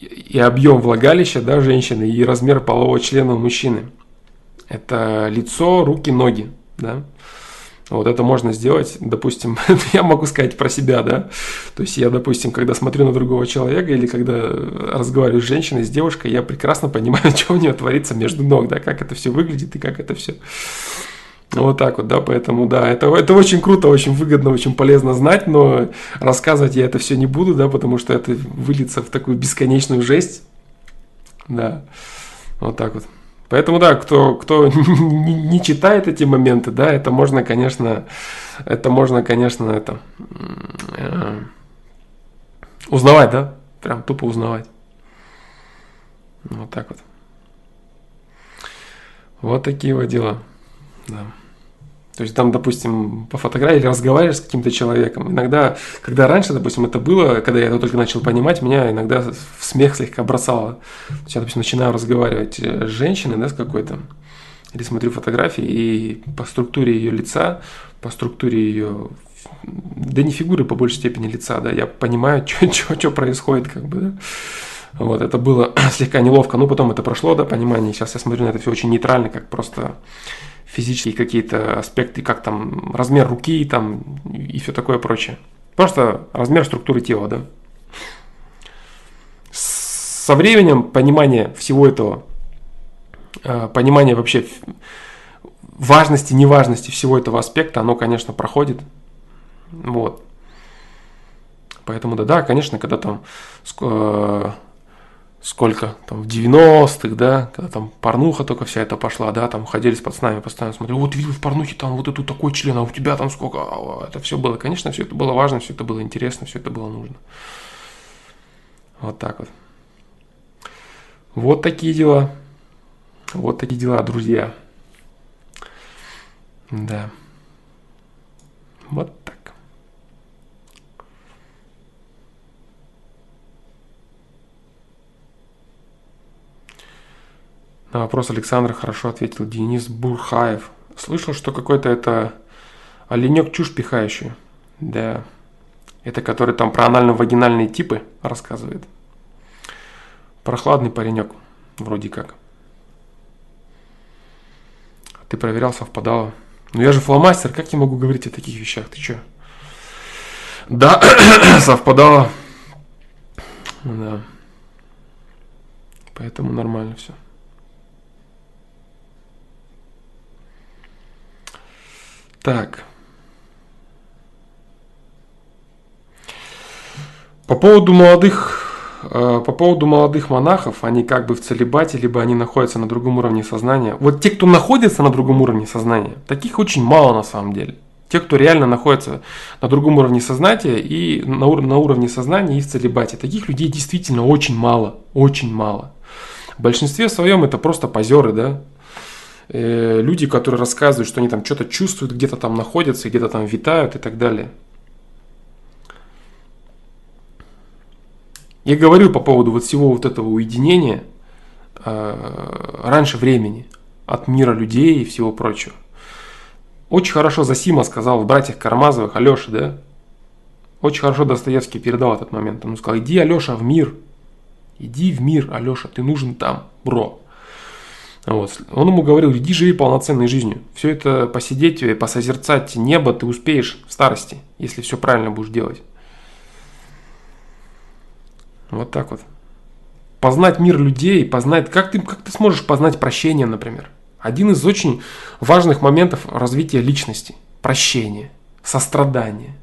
э, и объем влагалища да, женщины, и размер полового члена у мужчины. Это лицо, руки, ноги. Да? Вот это можно сделать, допустим, я могу сказать про себя, да. То есть я, допустим, когда смотрю на другого человека или когда разговариваю с женщиной, с девушкой, я прекрасно понимаю, что у нее творится между ног, да, как это все выглядит и как это все. Вот так вот, да, поэтому, да, это, это очень круто, очень выгодно, очень полезно знать, но рассказывать я это все не буду, да, потому что это выльется в такую бесконечную жесть, да, вот так вот. Поэтому, да, кто, кто не читает эти моменты, да, это можно, конечно, это можно, конечно, это э, узнавать, да, прям тупо узнавать. Вот так вот. Вот такие вот дела, да. То есть там, допустим, по фотографии разговариваешь с каким-то человеком. Иногда, когда раньше, допустим, это было, когда я это только начал понимать, меня иногда в смех слегка бросало. Я, допустим, начинаю разговаривать э, с женщиной, да, с какой-то, или смотрю фотографии, и по структуре ее лица, по структуре ее, да не фигуры, по большей степени лица, да, я понимаю, что происходит, как бы, да. Вот, это было слегка неловко, но потом это прошло, да, понимание. Сейчас я смотрю на это все очень нейтрально, как просто физические какие-то аспекты, как там размер руки там, и все такое прочее. Просто размер структуры тела, да. Со временем понимание всего этого, э, понимание вообще важности, неважности всего этого аспекта, оно, конечно, проходит. Вот. Поэтому да, да, конечно, когда там э, сколько, там, в 90-х, да, когда там порнуха только вся эта пошла, да, там ходили с пацанами постоянно, смотрели, вот видел в порнухе там вот эту такой член, а у тебя там сколько, а, это все было, конечно, все это было важно, все это было интересно, все это было нужно. Вот так вот. Вот такие дела. Вот такие дела, друзья. Да. Вот На вопрос Александра хорошо ответил Денис Бурхаев. Слышал, что какой-то это оленек чушь пихающий. Да. Это который там про анально-вагинальные типы рассказывает. Прохладный паренек, вроде как. Ты проверял, совпадало. Ну я же фломастер, как я могу говорить о таких вещах? Ты чё? Да, совпадало. Да. Поэтому нормально все. Так. По поводу молодых, э, по поводу молодых монахов, они как бы в целебате, либо они находятся на другом уровне сознания. Вот те, кто находится на другом уровне сознания, таких очень мало на самом деле. Те, кто реально находится на другом уровне сознания и на, ур- на уровне сознания и в целебате, таких людей действительно очень мало, очень мало. В большинстве своем это просто позеры, да, э, люди, которые рассказывают, что они там что-то чувствуют, где-то там находятся, где-то там витают и так далее. Я говорю по поводу вот всего вот этого уединения э, раньше времени от мира людей и всего прочего. Очень хорошо Засима сказал в «Братьях Карамазовых» Алёше, да? Очень хорошо Достоевский передал этот момент. Он сказал, иди, Алеша, в мир. Иди в мир, Алеша, ты нужен там, бро. Вот. Он ему говорил, иди живи полноценной жизнью. Все это посидеть, и посозерцать небо ты успеешь в старости, если все правильно будешь делать. Вот так вот. Познать мир людей, познать, как ты, как ты сможешь познать прощение, например. Один из очень важных моментов развития личности. Прощение, сострадание,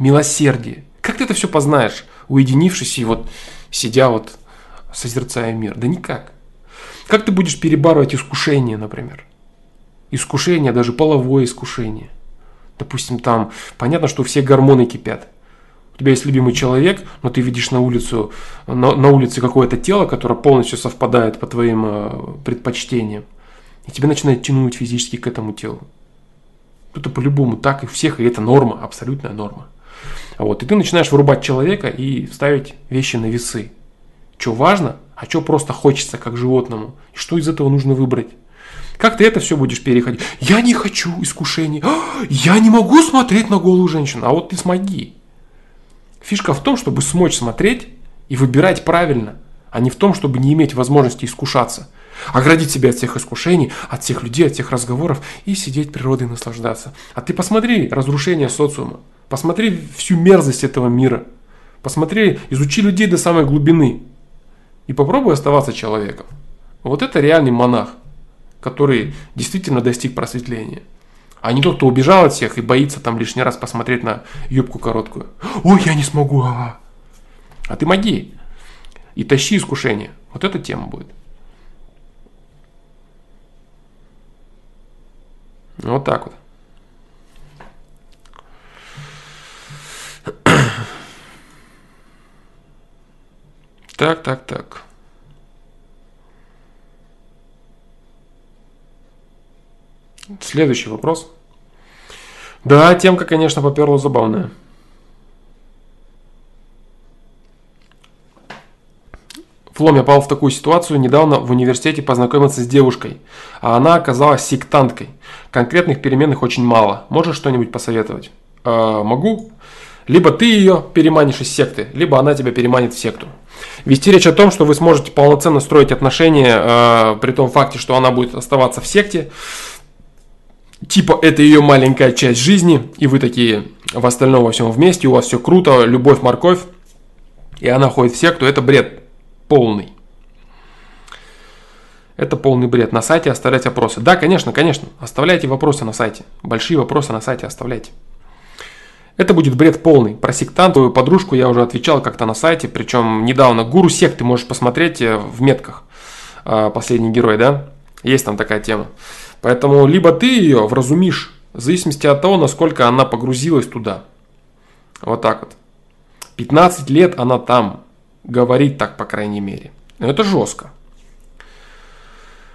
милосердие. Как ты это все познаешь, уединившись и вот сидя вот созерцая мир? Да никак. Как ты будешь перебарывать искушение, например? Искушение, даже половое искушение. Допустим, там понятно, что все гормоны кипят. У тебя есть любимый человек, но ты видишь на улицу, на, на улице какое-то тело, которое полностью совпадает по твоим э, предпочтениям. И тебя начинает тянуть физически к этому телу. Это по-любому так и всех, и это норма, абсолютная норма. Вот, и ты начинаешь вырубать человека и ставить вещи на весы. Что важно, а что просто хочется, как животному. И что из этого нужно выбрать? Как ты это все будешь переходить? Я не хочу искушений. А, я не могу смотреть на голую женщину. А вот ты смоги. Фишка в том, чтобы смочь смотреть и выбирать правильно, а не в том, чтобы не иметь возможности искушаться. Оградить себя от всех искушений, от всех людей, от всех разговоров и сидеть природой наслаждаться. А ты посмотри разрушение социума. Посмотри всю мерзость этого мира. Посмотри, изучи людей до самой глубины и попробуй оставаться человеком. Вот это реальный монах, который действительно достиг просветления. А не тот, кто убежал от всех и боится там лишний раз посмотреть на юбку короткую. Ой, я не смогу. А, а ты моги. И тащи искушение. Вот эта тема будет. Вот так вот. Так, так, так. Следующий вопрос. Да, темка, конечно, поперла забавная. Флом, я попал в такую ситуацию, недавно в университете познакомился с девушкой, а она оказалась сектанткой. Конкретных переменных очень мало. Можешь что-нибудь посоветовать? Э, могу. Либо ты ее переманишь из секты, либо она тебя переманит в секту. Вести речь о том, что вы сможете полноценно строить отношения, э, при том факте, что она будет оставаться в секте. Типа это ее маленькая часть жизни, и вы такие в остальном во всем вместе, у вас все круто, любовь, морковь, и она ходит в секту, это бред полный. Это полный бред. На сайте оставлять вопросы. Да, конечно, конечно. Оставляйте вопросы на сайте. Большие вопросы на сайте оставляйте. Это будет бред полный. Про сектантовую подружку я уже отвечал как-то на сайте, причем недавно. Гуру секты можешь посмотреть э, в метках. А, последний герой, да? Есть там такая тема. Поэтому либо ты ее вразумишь, в зависимости от того, насколько она погрузилась туда. Вот так вот. 15 лет она там. Говорит так, по крайней мере. Но это жестко.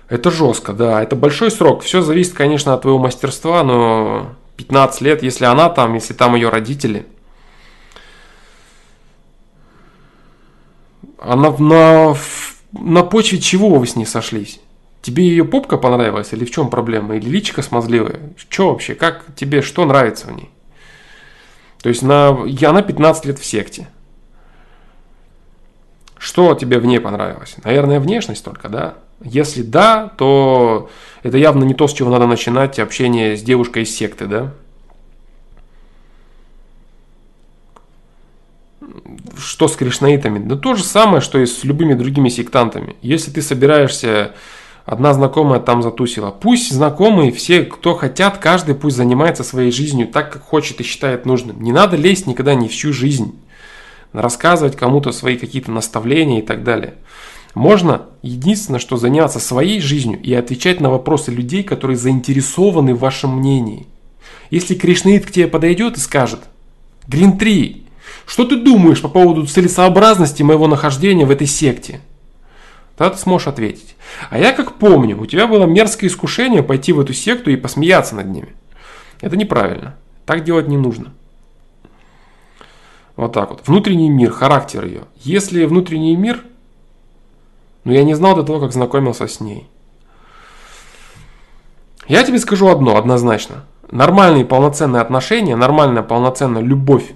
Это жестко, да. Это большой срок. Все зависит, конечно, от твоего мастерства, но 15 лет, если она там, если там ее родители. Она на, на почве чего вы с ней сошлись? Тебе ее попка понравилась или в чем проблема? Или личика смазливая? Что вообще? Как тебе, что нравится в ней? То есть на, я на 15 лет в секте. Что тебе в ней понравилось? Наверное, внешность только, да? Если да, то это явно не то, с чего надо начинать общение с девушкой из секты, да? Что с кришнаитами? Да то же самое, что и с любыми другими сектантами. Если ты собираешься, одна знакомая там затусила, пусть знакомые, все, кто хотят, каждый пусть занимается своей жизнью так, как хочет и считает нужным. Не надо лезть никогда ни в чью жизнь, рассказывать кому-то свои какие-то наставления и так далее. Можно единственное, что заняться своей жизнью и отвечать на вопросы людей, которые заинтересованы в вашем мнении. Если Кришнаит к тебе подойдет и скажет, Грин 3, что ты думаешь по поводу целесообразности моего нахождения в этой секте? Тогда ты сможешь ответить. А я как помню, у тебя было мерзкое искушение пойти в эту секту и посмеяться над ними. Это неправильно. Так делать не нужно. Вот так вот. Внутренний мир, характер ее. Если внутренний мир но я не знал до того, как знакомился с ней. Я тебе скажу одно однозначно. Нормальные полноценные отношения, нормальная полноценная любовь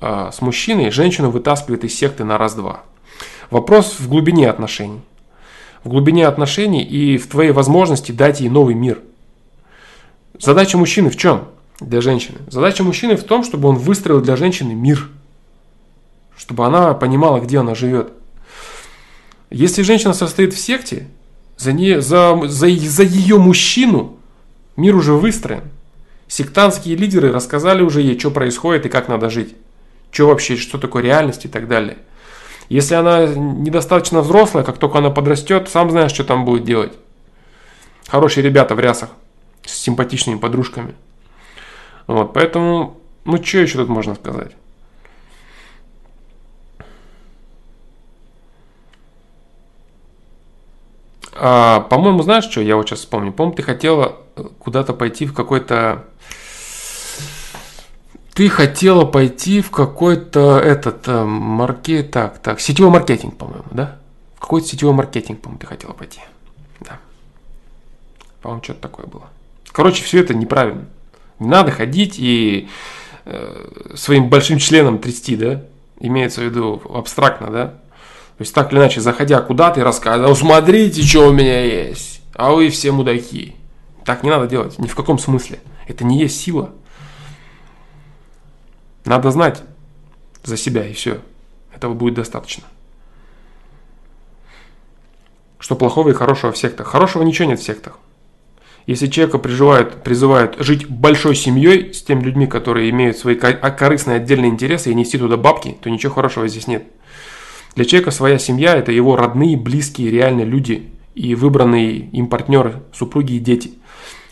э, с мужчиной женщину вытаскивает из секты на раз-два. Вопрос в глубине отношений. В глубине отношений и в твоей возможности дать ей новый мир. Задача мужчины в чем? Для женщины. Задача мужчины в том, чтобы он выстроил для женщины мир. Чтобы она понимала, где она живет. Если женщина состоит в секте, за, не, за, за, за ее мужчину мир уже выстроен. Сектантские лидеры рассказали уже ей, что происходит и как надо жить. Что вообще, что такое реальность и так далее. Если она недостаточно взрослая, как только она подрастет, сам знаешь, что там будет делать. Хорошие ребята в рясах с симпатичными подружками. Вот, поэтому, ну что еще тут можно сказать? А, по-моему, знаешь что, я вот сейчас вспомню. По-моему, ты хотела куда-то пойти в какой-то... Ты хотела пойти в какой-то этот э, маркет, так, так, сетевой маркетинг, по-моему, да? В какой-то сетевой маркетинг, по-моему, ты хотела пойти. Да. По-моему, что-то такое было. Короче, все это неправильно. Не надо ходить и э, своим большим членом трясти, да? Имеется в виду абстрактно, да? То есть так или иначе, заходя куда-то и рассказывая, смотрите, что у меня есть, а вы все мудаки. Так не надо делать, ни в каком смысле. Это не есть сила. Надо знать за себя и все. Этого будет достаточно. Что плохого и хорошего в сектах? Хорошего ничего нет в сектах. Если человека призывают, призывают жить большой семьей с теми людьми, которые имеют свои корыстные отдельные интересы и нести туда бабки, то ничего хорошего здесь нет. Для человека своя семья – это его родные, близкие, реальные люди и выбранные им партнеры, супруги и дети.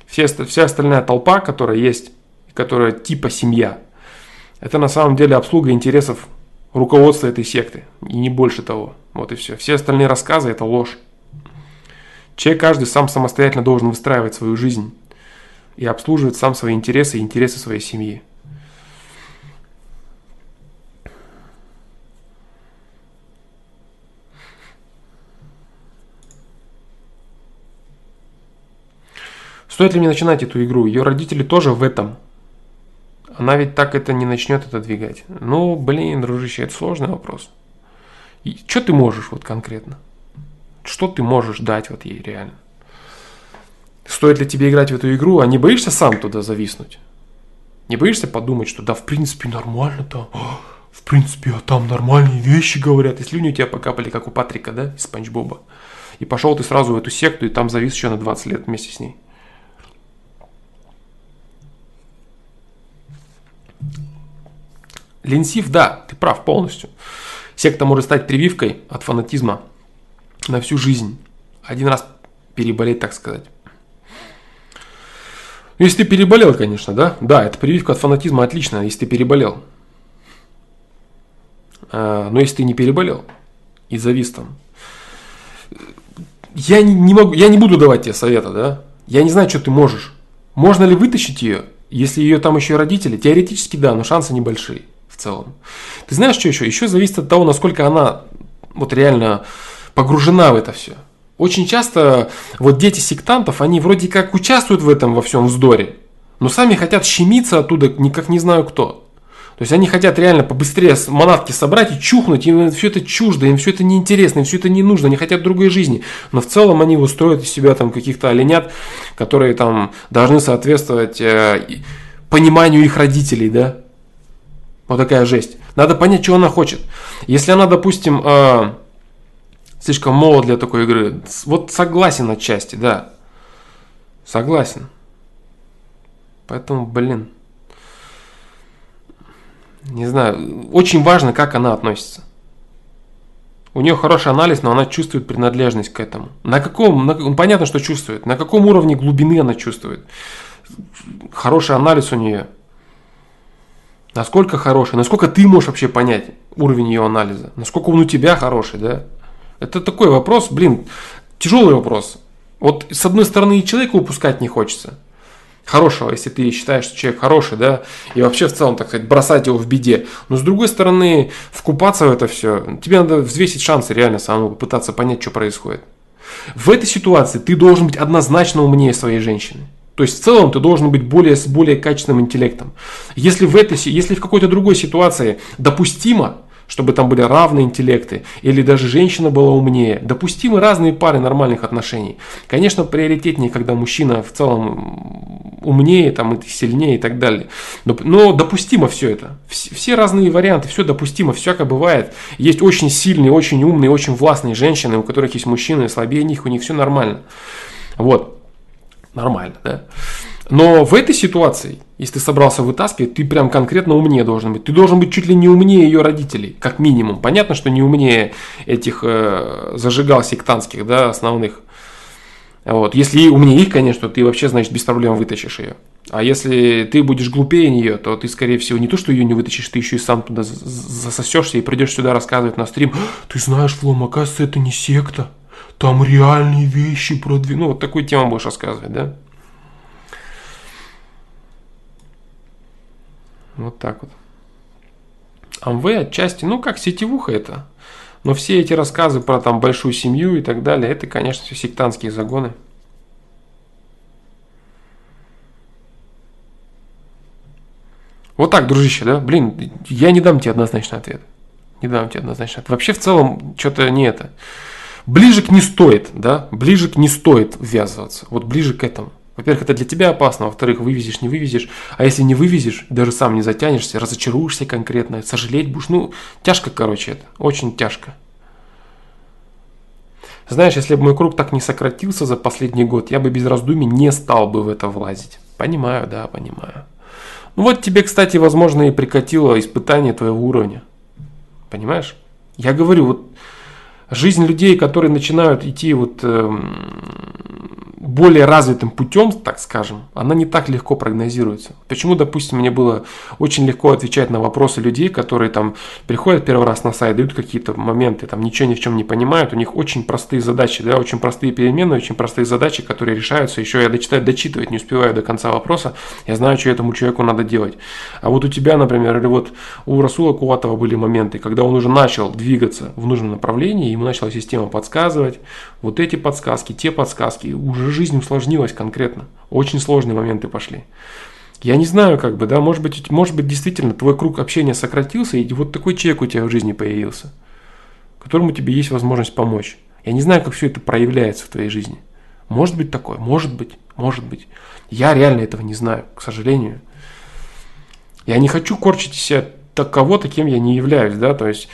Все, вся остальная толпа, которая есть, которая типа семья, это на самом деле обслуга интересов руководства этой секты, и не больше того. Вот и все. Все остальные рассказы – это ложь. Человек каждый сам самостоятельно должен выстраивать свою жизнь и обслуживать сам свои интересы и интересы своей семьи. Стоит ли мне начинать эту игру? Ее родители тоже в этом. Она ведь так это не начнет это двигать. Ну, блин, дружище, это сложный вопрос. И что ты можешь вот конкретно? Что ты можешь дать вот ей реально? Стоит ли тебе играть в эту игру, а не боишься сам туда зависнуть? Не боишься подумать, что да, в принципе, нормально там. В принципе, а там нормальные вещи говорят. И слюни у тебя покапали, как у Патрика, да, из Спанч Боба. И пошел ты сразу в эту секту, и там завис еще на 20 лет вместе с ней. Ленсив, да, ты прав полностью. Секта может стать прививкой от фанатизма на всю жизнь. Один раз переболеть, так сказать. Если ты переболел, конечно, да? Да, это прививка от фанатизма отлично, если ты переболел. А, но если ты не переболел и завис там, я не могу, я не буду давать тебе совета, да? Я не знаю, что ты можешь. Можно ли вытащить ее, если ее там еще родители? Теоретически да, но шансы небольшие в целом. Ты знаешь, что еще? Еще зависит от того, насколько она вот реально погружена в это все. Очень часто вот дети сектантов, они вроде как участвуют в этом во всем вздоре, но сами хотят щемиться оттуда, никак не знаю кто. То есть они хотят реально побыстрее манатки собрать и чухнуть, им все это чуждо, им все это неинтересно, им все это не нужно, они хотят другой жизни. Но в целом они устроят из себя там каких-то оленят, которые там должны соответствовать э, пониманию их родителей, да. Вот такая жесть. Надо понять, что она хочет. Если она, допустим, э, слишком молод для такой игры, вот согласен отчасти, да. Согласен. Поэтому, блин. Не знаю. Очень важно, как она относится. У нее хороший анализ, но она чувствует принадлежность к этому. На каком, на, ну, понятно, что чувствует. На каком уровне глубины она чувствует. Хороший анализ у нее. Насколько хороший, насколько ты можешь вообще понять уровень ее анализа, насколько он у тебя хороший, да? Это такой вопрос, блин, тяжелый вопрос. Вот с одной стороны и человека упускать не хочется, хорошего, если ты считаешь, что человек хороший, да, и вообще в целом, так сказать, бросать его в беде. Но с другой стороны, вкупаться в это все, тебе надо взвесить шансы реально самому попытаться понять, что происходит. В этой ситуации ты должен быть однозначно умнее своей женщины. То есть в целом ты должен быть более, с более качественным интеллектом. Если в, этой, если в какой-то другой ситуации допустимо, чтобы там были равные интеллекты, или даже женщина была умнее. Допустимы разные пары нормальных отношений. Конечно, приоритетнее, когда мужчина в целом умнее, там, и сильнее и так далее. Но, но допустимо все это. Все, все разные варианты, все допустимо, всякое бывает. Есть очень сильные, очень умные, очень властные женщины, у которых есть мужчины слабее них, у них все нормально. Вот. Нормально, да. Но в этой ситуации, если ты собрался вытаскивать, ты прям конкретно умнее должен быть. Ты должен быть чуть ли не умнее ее родителей, как минимум. Понятно, что не умнее этих э, зажигал сектантских, да, основных. Вот. Если умнее их, конечно, ты вообще, значит, без проблем вытащишь ее. А если ты будешь глупее нее, то ты, скорее всего, не то, что ее не вытащишь, ты еще и сам туда засосешься и придешь сюда рассказывать на стрим. Ты знаешь, Флом, оказывается, это не секта. Там реальные вещи продвинут. Ну, вот такую тему будешь рассказывать, да? Вот так вот. Амвей отчасти, ну как сетевуха это. Но все эти рассказы про там большую семью и так далее, это, конечно, все сектантские загоны. Вот так, дружище, да? Блин, я не дам тебе однозначный ответ. Не дам тебе однозначный ответ. Вообще, в целом, что-то не это. Ближе к не стоит, да? Ближе к не стоит ввязываться. Вот ближе к этому. Во-первых, это для тебя опасно, во-вторых, вывезешь, не вывезешь. А если не вывезешь, даже сам не затянешься, разочаруешься конкретно, сожалеть будешь. Ну, тяжко, короче, это. Очень тяжко. Знаешь, если бы мой круг так не сократился за последний год, я бы без раздумий не стал бы в это влазить. Понимаю, да, понимаю. Ну вот тебе, кстати, возможно, и прикатило испытание твоего уровня. Понимаешь? Я говорю, вот жизнь людей, которые начинают идти вот э, более развитым путем, так скажем, она не так легко прогнозируется. Почему, допустим, мне было очень легко отвечать на вопросы людей, которые там приходят первый раз на сайт, дают какие-то моменты, там ничего ни в чем не понимают, у них очень простые задачи, да, очень простые перемены, очень простые задачи, которые решаются, еще я дочитать, дочитывать не успеваю до конца вопроса, я знаю, что этому человеку надо делать. А вот у тебя, например, или вот у Расула Куатова были моменты, когда он уже начал двигаться в нужном направлении, ему начала система подсказывать, вот эти подсказки, те подсказки, уже жизнь усложнилась конкретно. Очень сложные моменты пошли. Я не знаю, как бы, да, может быть, может быть, действительно твой круг общения сократился, и вот такой человек у тебя в жизни появился, которому тебе есть возможность помочь. Я не знаю, как все это проявляется в твоей жизни. Может быть такое, может быть, может быть. Я реально этого не знаю, к сожалению. Я не хочу корчить себя таково, кем я не являюсь, да, то есть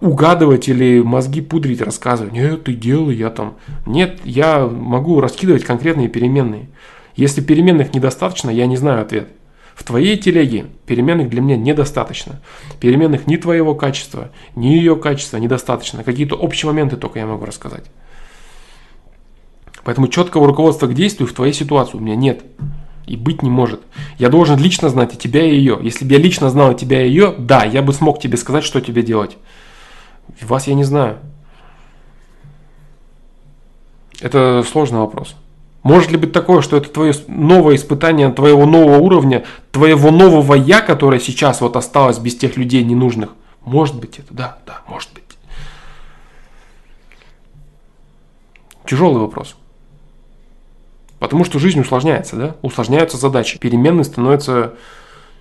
угадывать или мозги пудрить, рассказывать. Нет, ты делай, я там. Нет, я могу раскидывать конкретные переменные. Если переменных недостаточно, я не знаю ответ. В твоей телеге переменных для меня недостаточно. Переменных ни твоего качества, ни ее качества недостаточно. Какие-то общие моменты только я могу рассказать. Поэтому четкого руководства к действию в твоей ситуации у меня нет. И быть не может. Я должен лично знать и тебя, и ее. Если бы я лично знал и тебя, и ее, да, я бы смог тебе сказать, что тебе делать. Вас я не знаю. Это сложный вопрос. Может ли быть такое, что это твое новое испытание твоего нового уровня, твоего нового я, которое сейчас вот осталось без тех людей ненужных? Может быть это, да, да, может быть. Тяжелый вопрос. Потому что жизнь усложняется, да? Усложняются задачи. Переменные становятся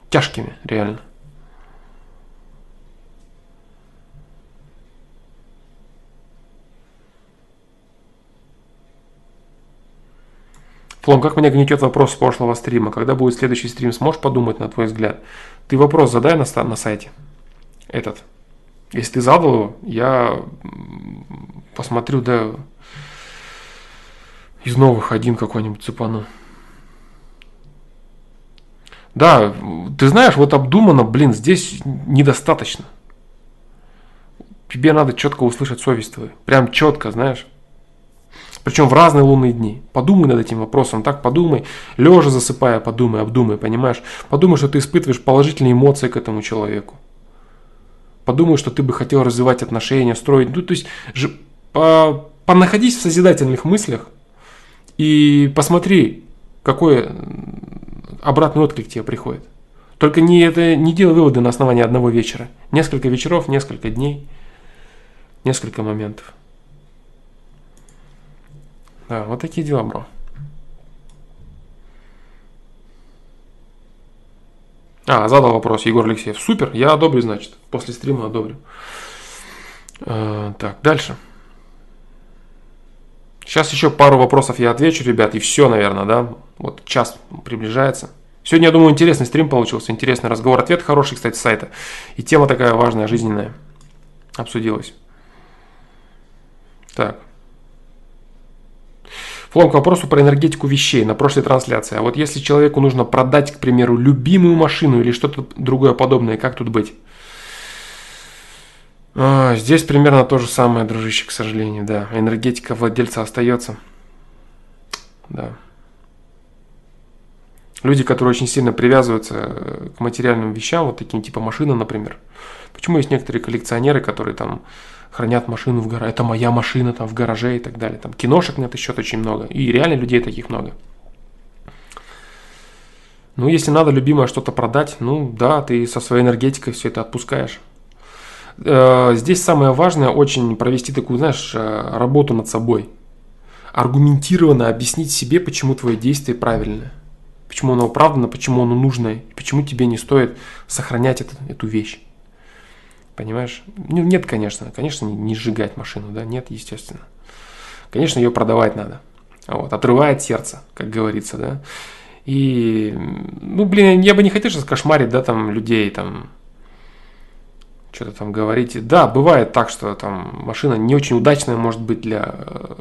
тяжкими, реально. Флом, как меня гнетет вопрос с прошлого стрима? Когда будет следующий стрим, сможешь подумать, на твой взгляд? Ты вопрос задай на, на сайте. Этот. Если ты задал его, я посмотрю, да, из новых один какой-нибудь цепану. Да, ты знаешь, вот обдуманно, блин, здесь недостаточно. Тебе надо четко услышать совесть твою. Прям четко, знаешь. Причем в разные лунные дни. Подумай над этим вопросом, так подумай, лежа засыпая, подумай, обдумай, понимаешь? Подумай, что ты испытываешь положительные эмоции к этому человеку. Подумай, что ты бы хотел развивать отношения, строить. Ну, то есть, же, по, понаходись в созидательных мыслях и посмотри, какой обратный отклик тебе приходит. Только не, это, не делай выводы на основании одного вечера. Несколько вечеров, несколько дней, несколько моментов. Да, вот такие дела, бро. А, задал вопрос Егор Алексеев. Супер, я одобрю, значит. После стрима одобрю. А, так, дальше. Сейчас еще пару вопросов я отвечу, ребят, и все, наверное, да? Вот час приближается. Сегодня, я думаю, интересный стрим получился, интересный разговор. Ответ хороший, кстати, сайта. И тема такая важная, жизненная. Обсудилась. Так. Флом, к вопросу про энергетику вещей на прошлой трансляции. А вот если человеку нужно продать, к примеру, любимую машину или что-то другое подобное, как тут быть? А, здесь примерно то же самое, дружище, к сожалению, да. Энергетика владельца остается. Да. Люди, которые очень сильно привязываются э, к материальным вещам, вот таким типа машина, например. Почему есть некоторые коллекционеры, которые там хранят машину в гараже, это моя машина там в гараже и так далее. Там киношек на этот счет очень много. И реально людей таких много. Ну, если надо любимое что-то продать, ну да, ты со своей энергетикой все это отпускаешь. Э, здесь самое важное очень провести такую, знаешь, э, работу над собой. Аргументированно объяснить себе, почему твое действие правильное. Почему оно оправдано, почему оно нужное, почему тебе не стоит сохранять это, эту вещь. Понимаешь? Ну, нет, конечно. Конечно, не сжигать машину, да? Нет, естественно. Конечно, ее продавать надо. Вот, отрывает сердце, как говорится, да. И, ну, блин, я бы не хотел сейчас кошмарить, да, там, людей, там, что-то там говорить. Да, бывает так, что там машина не очень удачная может быть для э,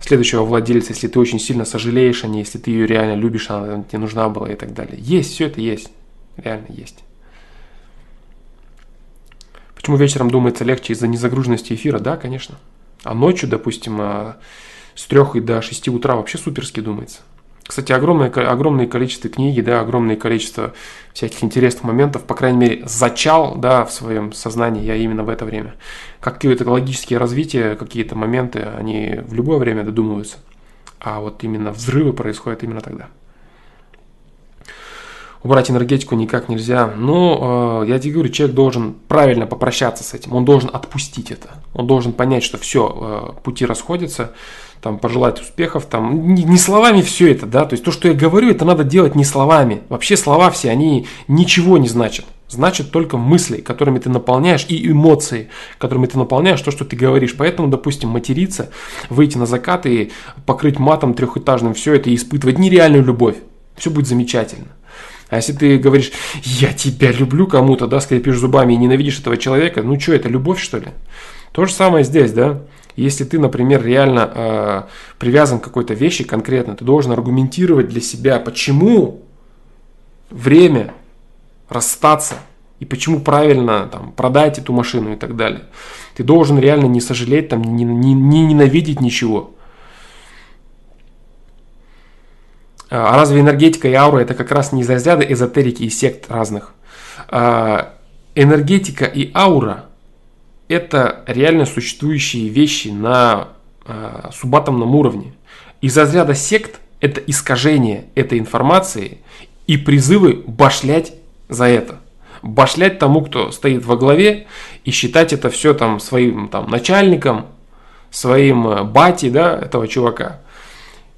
следующего владельца, если ты очень сильно сожалеешь о ней, если ты ее реально любишь, она тебе нужна была и так далее. Есть, все это есть. Реально есть. Почему вечером думается легче из-за незагруженности эфира? Да, конечно. А ночью, допустим, а, с 3 до 6 утра вообще суперски думается. Кстати, огромное, огромное количество книги, да, огромное количество всяких интересных моментов, по крайней мере, зачал, да, в своем сознании я именно в это время. Какие-то логические развития, какие-то моменты, они в любое время додумываются. А вот именно взрывы происходят именно тогда убрать энергетику никак нельзя. Но э, я тебе говорю, человек должен правильно попрощаться с этим. Он должен отпустить это. Он должен понять, что все, э, пути расходятся, там, пожелать успехов, там, не, не словами все это, да, то есть то, что я говорю, это надо делать не словами. Вообще слова все, они ничего не значат. Значит только мысли, которыми ты наполняешь, и эмоции, которыми ты наполняешь то, что ты говоришь. Поэтому, допустим, материться, выйти на закат и покрыть матом трехэтажным все это и испытывать нереальную любовь. Все будет замечательно. А если ты говоришь, я тебя люблю кому-то, да, скрипишь зубами и ненавидишь этого человека, ну что, это любовь, что ли? То же самое здесь, да. Если ты, например, реально э, привязан к какой-то вещи конкретно, ты должен аргументировать для себя, почему время расстаться и почему правильно там, продать эту машину и так далее. Ты должен реально не сожалеть, там, не, не, не ненавидеть ничего. А разве энергетика и аура это как раз не из разряда эзотерики и сект разных? А, энергетика и аура это реально существующие вещи на а, субатомном уровне. Из разряда сект это искажение этой информации и призывы башлять за это. Башлять тому, кто стоит во главе, и считать это все там своим там, начальником, своим э, бати, да, этого чувака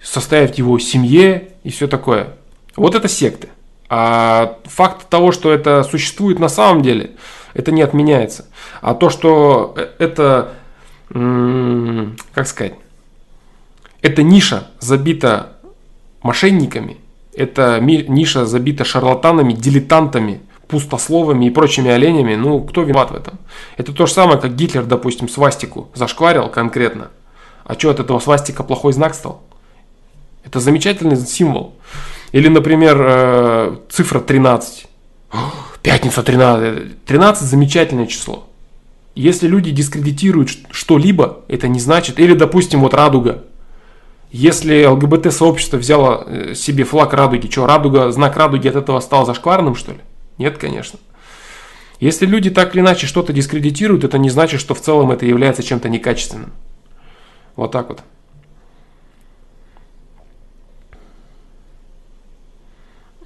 составить его семье и все такое. Вот это секты. А факт того, что это существует на самом деле, это не отменяется. А то, что э, это, как сказать, эта ниша забита мошенниками, эта ниша забита шарлатанами, дилетантами, пустословами и прочими оленями, ну, кто виноват в этом? Это то же самое, как Гитлер, допустим, свастику зашкварил конкретно. А что от этого свастика плохой знак стал? Это замечательный символ. Или, например, э, цифра 13. Пятница 13. 13 замечательное число. Если люди дискредитируют что-либо, это не значит, или, допустим, вот радуга. Если ЛГБТ-сообщество взяло э, себе флаг радуги, что, радуга, знак радуги от этого стал зашкварным, что ли? Нет, конечно. Если люди так или иначе что-то дискредитируют, это не значит, что в целом это является чем-то некачественным. Вот так вот.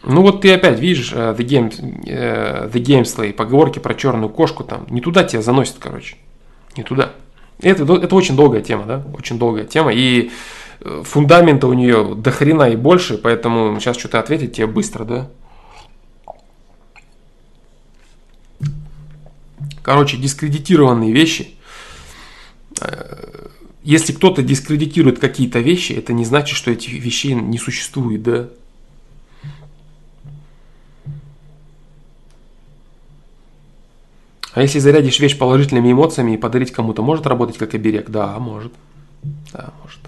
Ну вот ты опять видишь э, The Game, э, the game slay, поговорки про черную кошку там. Не туда тебя заносит, короче. Не туда. Это, это очень долгая тема, да? Очень долгая тема. И э, фундамента у нее до хрена и больше, поэтому сейчас что-то ответить тебе быстро, да? Короче, дискредитированные вещи. Если кто-то дискредитирует какие-то вещи, это не значит, что этих вещей не существует, да? А если зарядишь вещь положительными эмоциями и подарить кому-то, может работать как оберег? Да, может. Да, может.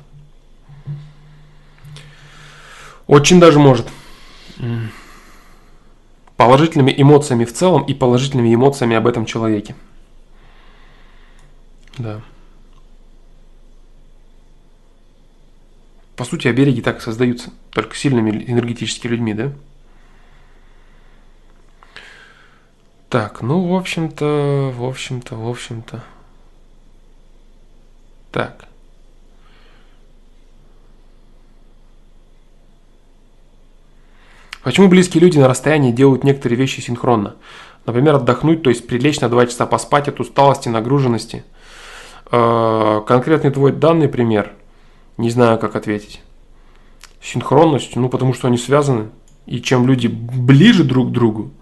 Очень даже может. Положительными эмоциями в целом и положительными эмоциями об этом человеке. Да. По сути, обереги так создаются, только сильными энергетическими людьми, да? Так, ну, в общем-то, в общем-то, в общем-то. Так. Почему близкие люди на расстоянии делают некоторые вещи синхронно? Например, отдохнуть, то есть прилечь на 2 часа поспать от усталости, нагруженности. Э, конкретный твой данный пример, не знаю, как ответить. Синхронность, ну потому что они связаны. И чем люди ближе друг к другу,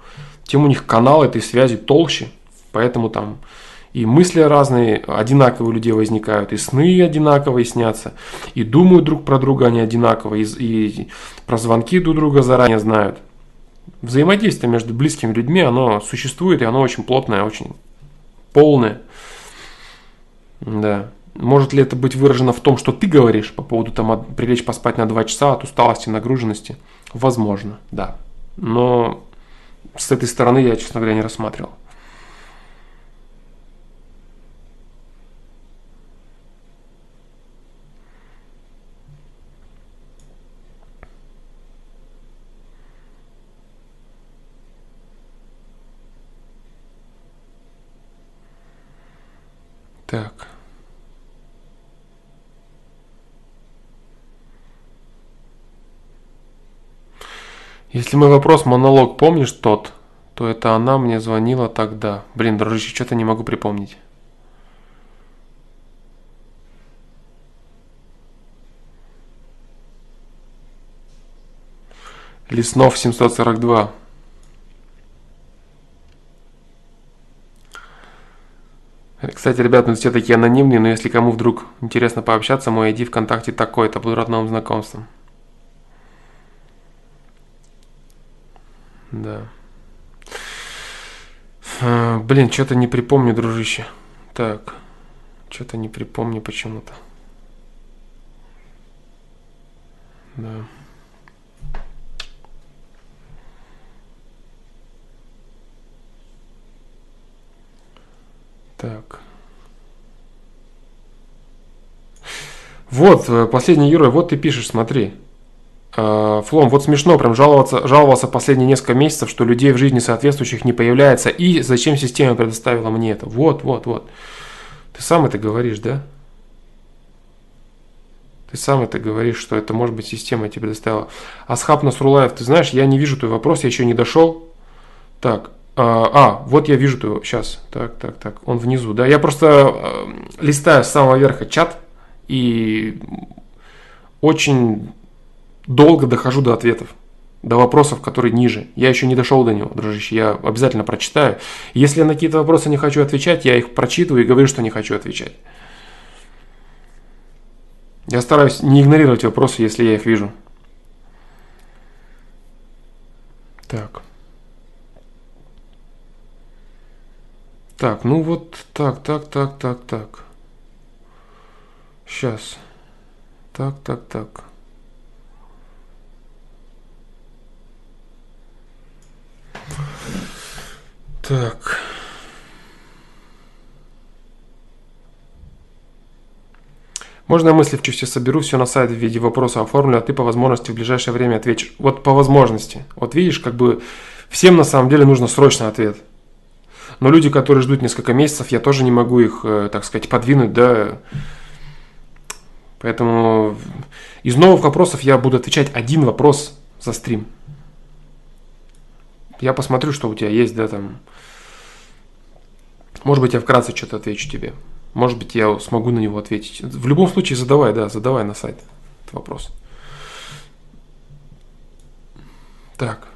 тем у них канал этой связи толще. Поэтому там и мысли разные, одинаковые у людей возникают, и сны одинаковые снятся, и думают друг про друга они одинаково, и, и про звонки друг друга заранее знают. Взаимодействие между близкими людьми, оно существует, и оно очень плотное, очень полное. Да. Может ли это быть выражено в том, что ты говоришь по поводу там прилечь поспать на 2 часа от усталости, нагруженности? Возможно, да. Но с этой стороны я, честно говоря, не рассматривал. Так. Если мой вопрос монолог помнишь тот, то это она мне звонила тогда. Блин, дружище, что-то не могу припомнить. Леснов 742. Кстати, ребят, мы все такие анонимные, но если кому вдруг интересно пообщаться, мой ID ВКонтакте такой-то, буду рад новым знакомствам. Да. А, блин, что-то не припомню, дружище. Так, что-то не припомню почему-то. Да. Так. Вот, э, последний герой, вот ты пишешь, смотри. Э, Флом, вот смешно, прям жаловаться, жаловался последние несколько месяцев, что людей в жизни соответствующих не появляется, и зачем система предоставила мне это. Вот, вот, вот. Ты сам это говоришь, да? Ты сам это говоришь, что это может быть система тебе предоставила. Асхаб Насрулаев, ты знаешь, я не вижу твой вопрос, я еще не дошел. Так, а, а, вот я вижу его сейчас. Так, так, так. Он внизу. Да, я просто э, листаю с самого верха чат и очень долго дохожу до ответов, до вопросов, которые ниже. Я еще не дошел до него, дружище. Я обязательно прочитаю. Если я на какие-то вопросы не хочу отвечать, я их прочитываю и говорю, что не хочу отвечать. Я стараюсь не игнорировать вопросы, если я их вижу. Так. Так, ну вот так, так, так, так, так. Сейчас. Так, так, так. Так. Можно мысли в чувстве соберу, все на сайт в виде вопроса оформлю, а ты по возможности в ближайшее время ответишь. Вот по возможности. Вот видишь, как бы всем на самом деле нужно срочный ответ. Но люди, которые ждут несколько месяцев, я тоже не могу их, э, так сказать, подвинуть, да. Поэтому из новых вопросов я буду отвечать один вопрос за стрим. Я посмотрю, что у тебя есть, да, там. Может быть, я вкратце что-то отвечу тебе. Может быть, я смогу на него ответить. В любом случае, задавай, да, задавай на сайт этот вопрос. Так.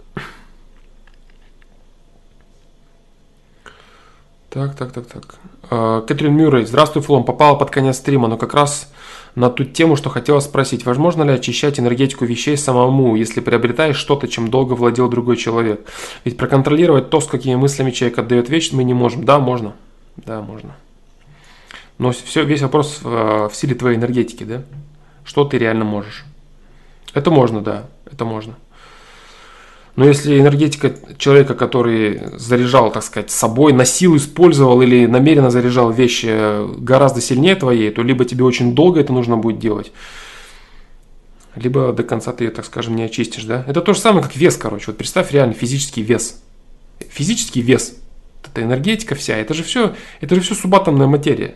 Так, так, так, так. Э, Кэтрин Мюррей. Здравствуй, Флом. Попала под конец стрима, но как раз на ту тему, что хотела спросить. Возможно ли очищать энергетику вещей самому, если приобретаешь что-то, чем долго владел другой человек? Ведь проконтролировать то, с какими мыслями человек отдает вещь, мы не можем. Да, можно. Да, можно. Но все, весь вопрос в, в силе твоей энергетики, да? Что ты реально можешь? Это можно, да, это можно. Но если энергетика человека, который заряжал, так сказать, собой, носил, использовал или намеренно заряжал вещи гораздо сильнее твоей, то либо тебе очень долго это нужно будет делать, либо до конца ты ее, так скажем, не очистишь, да? Это то же самое, как вес, короче. Вот представь реально физический вес. Физический вес. Это энергетика вся. Это же все, это же все субатомная материя.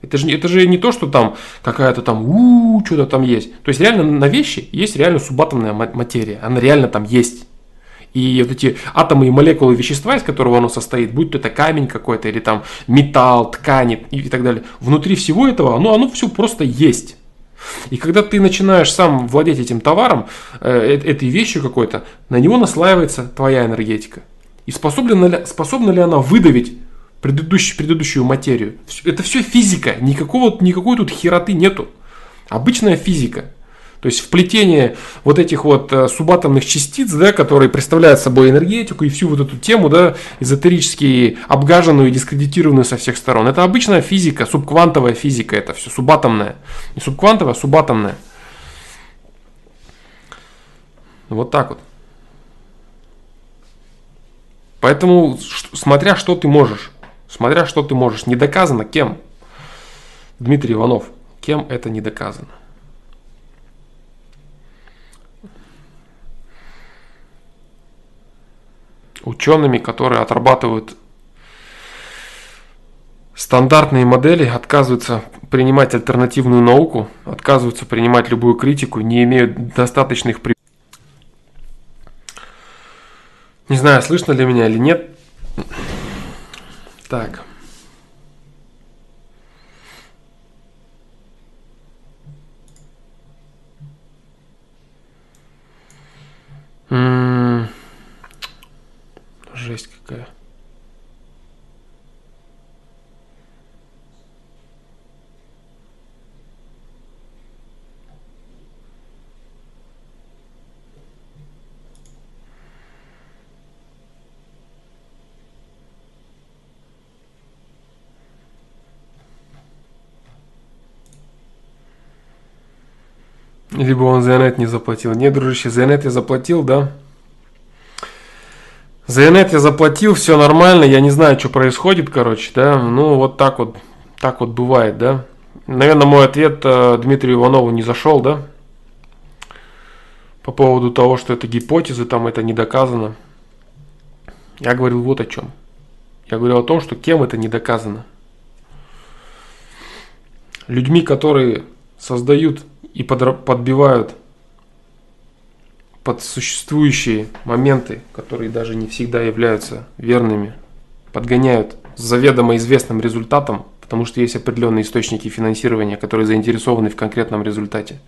Это же, это же не то, что там какая-то там у что-то там есть. То есть реально на вещи есть реально субатомная материя. Она реально там есть. И вот эти атомы и молекулы вещества, из которого оно состоит, будь то это камень какой-то, или там металл, ткани и, так далее, внутри всего этого, оно, оно все просто есть. И когда ты начинаешь сам владеть этим товаром, э, э этой вещью какой-то, на него наслаивается твоя энергетика. И способна ли, способна ли она выдавить предыдущую, предыдущую материю? Это все физика, никакого, никакой тут хероты нету. Обычная физика. То есть вплетение вот этих вот э, субатомных частиц, да, которые представляют собой энергетику и всю вот эту тему, да, эзотерически обгаженную и дискредитированную со всех сторон. Это обычная физика, субквантовая физика, это все субатомная. Не субквантовая, а субатомная. Вот так вот. Поэтому, смотря что ты можешь, смотря что ты можешь, не доказано кем. Дмитрий Иванов, кем это не доказано. Учеными, которые отрабатывают стандартные модели, отказываются принимать альтернативную науку, отказываются принимать любую критику, не имеют достаточных при... Не знаю, слышно ли меня или нет. Так. М -м Жесть какая. Либо он за нет не заплатил. Нет, дружище, за нет я заплатил, да? За инет я заплатил, все нормально, я не знаю, что происходит, короче, да, ну вот так вот, так вот бывает, да. Наверное, мой ответ э, Дмитрию Иванову не зашел, да, по поводу того, что это гипотезы, там это не доказано. Я говорил вот о чем. Я говорил о том, что кем это не доказано. Людьми, которые создают и подбивают под существующие моменты, которые даже не всегда являются верными, подгоняют с заведомо известным результатом, потому что есть определенные источники финансирования, которые заинтересованы в конкретном результате.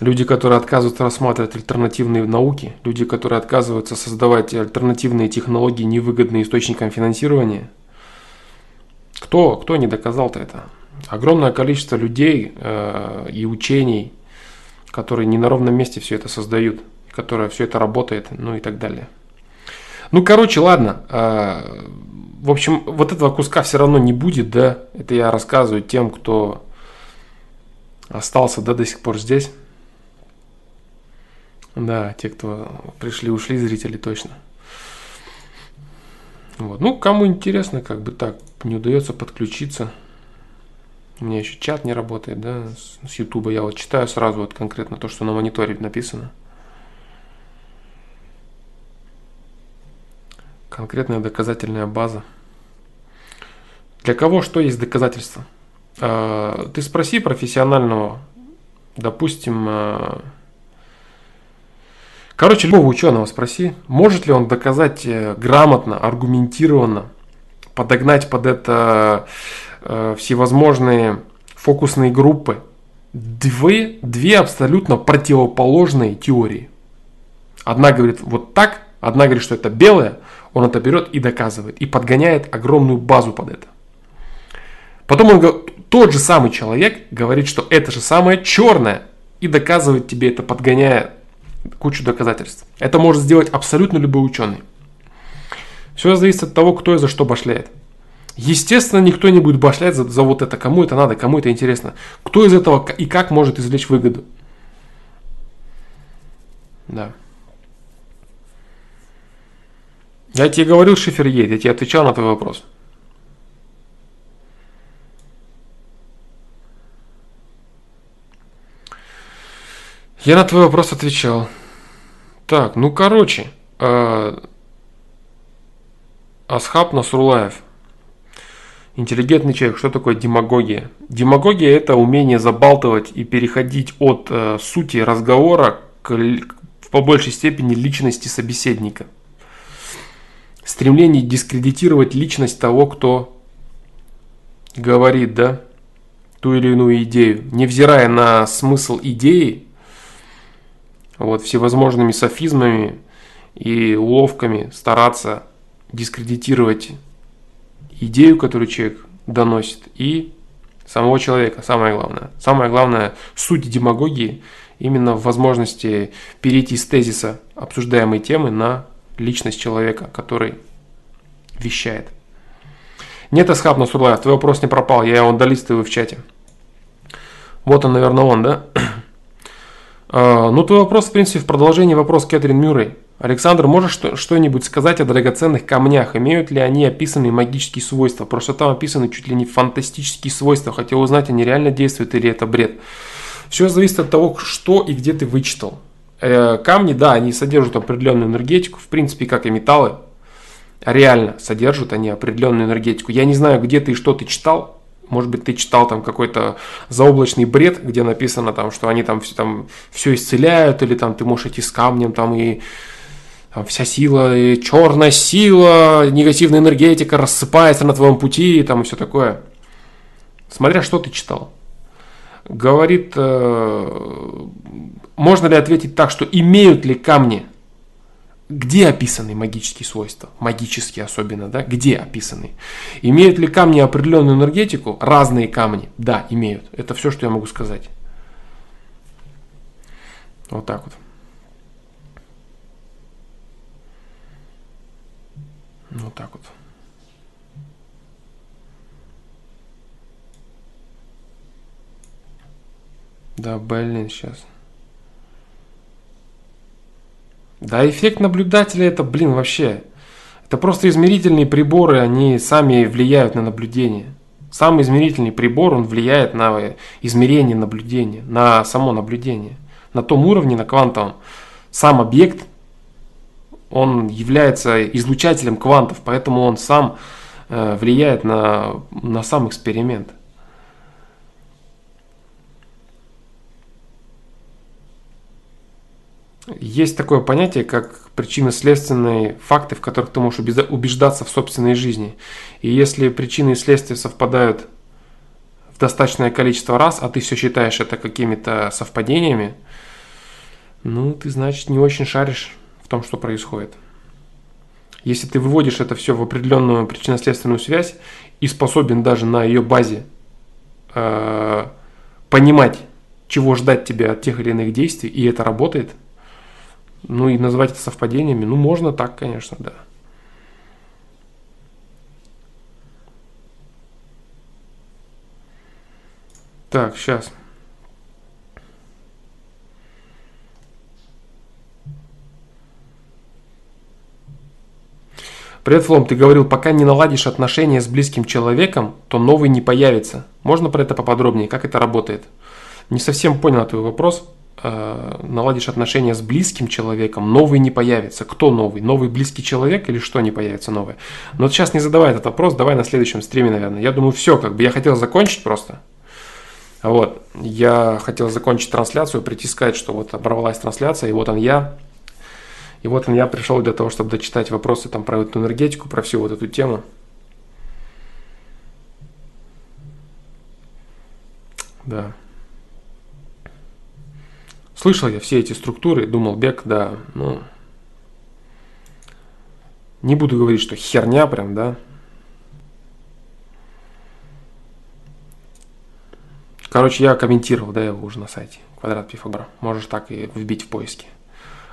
Люди, которые отказываются рассматривать альтернативные науки, люди, которые отказываются создавать альтернативные технологии, невыгодные источникам финансирования. Кто, кто не доказал-то это? Огромное количество людей э, и учений, которые не на ровном месте все это создают, которая все это работает, ну и так далее. Ну, короче, ладно. А, в общем, вот этого куска все равно не будет, да. Это я рассказываю тем, кто остался, да, до сих пор здесь. Да, те, кто пришли, ушли, зрители точно. Вот. Ну, кому интересно, как бы так, не удается подключиться – у меня еще чат не работает, да, с Ютуба. Я вот читаю сразу вот конкретно то, что на мониторе написано. Конкретная доказательная база. Для кого что есть доказательство? А, ты спроси профессионального, допустим, а, короче, любого ученого спроси, может ли он доказать э, грамотно, аргументированно, подогнать под это всевозможные фокусные группы. Две, две абсолютно противоположные теории. Одна говорит вот так, одна говорит, что это белое, он это берет и доказывает, и подгоняет огромную базу под это. Потом он, тот же самый человек говорит, что это же самое черное, и доказывает тебе это, подгоняя кучу доказательств. Это может сделать абсолютно любой ученый. Все зависит от того, кто и за что башляет. Естественно, никто не будет башлять за, за вот это, кому это надо, кому это интересно. Кто из этого и как может извлечь выгоду. Да. Я тебе говорил, шифер едет, я тебе отвечал на твой вопрос. Я на твой вопрос отвечал. Так, ну короче, э, Асхаб Насрулаев. Интеллигентный человек. Что такое демагогия? Демагогия – это умение забалтывать и переходить от э, сути разговора к, в по большей степени личности собеседника. Стремление дискредитировать личность того, кто говорит, да, ту или иную идею, невзирая на смысл идеи, вот, всевозможными софизмами и уловками стараться дискредитировать идею, которую человек доносит, и самого человека, самое главное. Самое главное, суть демагогии именно в возможности перейти с тезиса обсуждаемой темы на личность человека, который вещает. Нет, Асхаб Насурлаев, твой вопрос не пропал, я его долистываю в чате. Вот он, наверное, он, да? А, ну, твой вопрос, в принципе, в продолжении вопрос Кэтрин Мюррей. Александр, можешь что-нибудь сказать о драгоценных камнях? Имеют ли они описанные магические свойства? Просто там описаны чуть ли не фантастические свойства. Хотел узнать, они реально действуют или это бред. Все зависит от того, что и где ты вычитал. Э, камни, да, они содержат определенную энергетику, в принципе, как и металлы. Реально содержат они определенную энергетику. Я не знаю, где ты и что ты читал, может быть, ты читал там какой-то заоблачный бред, где написано там, что они там все, там все исцеляют, или там ты можешь идти с камнем там и вся сила, черная сила, негативная энергетика рассыпается на твоем пути и там и все такое. Смотря что ты читал. Говорит, э, можно ли ответить так, что имеют ли камни где описаны магические свойства? Магические особенно, да? Где описаны? Имеют ли камни определенную энергетику? Разные камни. Да, имеют. Это все, что я могу сказать. Вот так вот. Вот так вот. Да, блин, сейчас. Да, эффект наблюдателя это, блин, вообще. Это просто измерительные приборы, они сами влияют на наблюдение. Сам измерительный прибор, он влияет на измерение наблюдения, на само наблюдение. На том уровне, на квантовом. Сам объект, он является излучателем квантов, поэтому он сам э, влияет на, на сам эксперимент. Есть такое понятие, как причинно-следственные факты, в которых ты можешь убеждаться в собственной жизни. И если причины и следствия совпадают в достаточное количество раз, а ты все считаешь это какими-то совпадениями, ну, ты, значит, не очень шаришь том, что происходит. Если ты выводишь это все в определенную причинно-следственную связь и способен даже на ее базе э, понимать, чего ждать тебе от тех или иных действий, и это работает – ну и назвать это совпадениями, ну можно так, конечно, да. Так, сейчас. Привет, Флом, ты говорил, пока не наладишь отношения с близким человеком, то новый не появится. Можно про это поподробнее? Как это работает? Не совсем понял твой вопрос. Э, наладишь отношения с близким человеком, новый не появится. Кто новый? Новый близкий человек или что не появится новое? Но сейчас не задавай этот вопрос, давай на следующем стриме, наверное. Я думаю, все, как бы я хотел закончить просто. Вот, я хотел закончить трансляцию, прийти сказать, что вот оборвалась трансляция, и вот он я. И вот я пришел для того, чтобы дочитать вопросы там про эту энергетику, про всю вот эту тему. Да. Слышал я все эти структуры, думал, бег, да, ну, Не буду говорить, что херня прям, да. Короче, я комментировал, да, его уже на сайте. Квадрат Пифагора. Можешь так и вбить в поиске.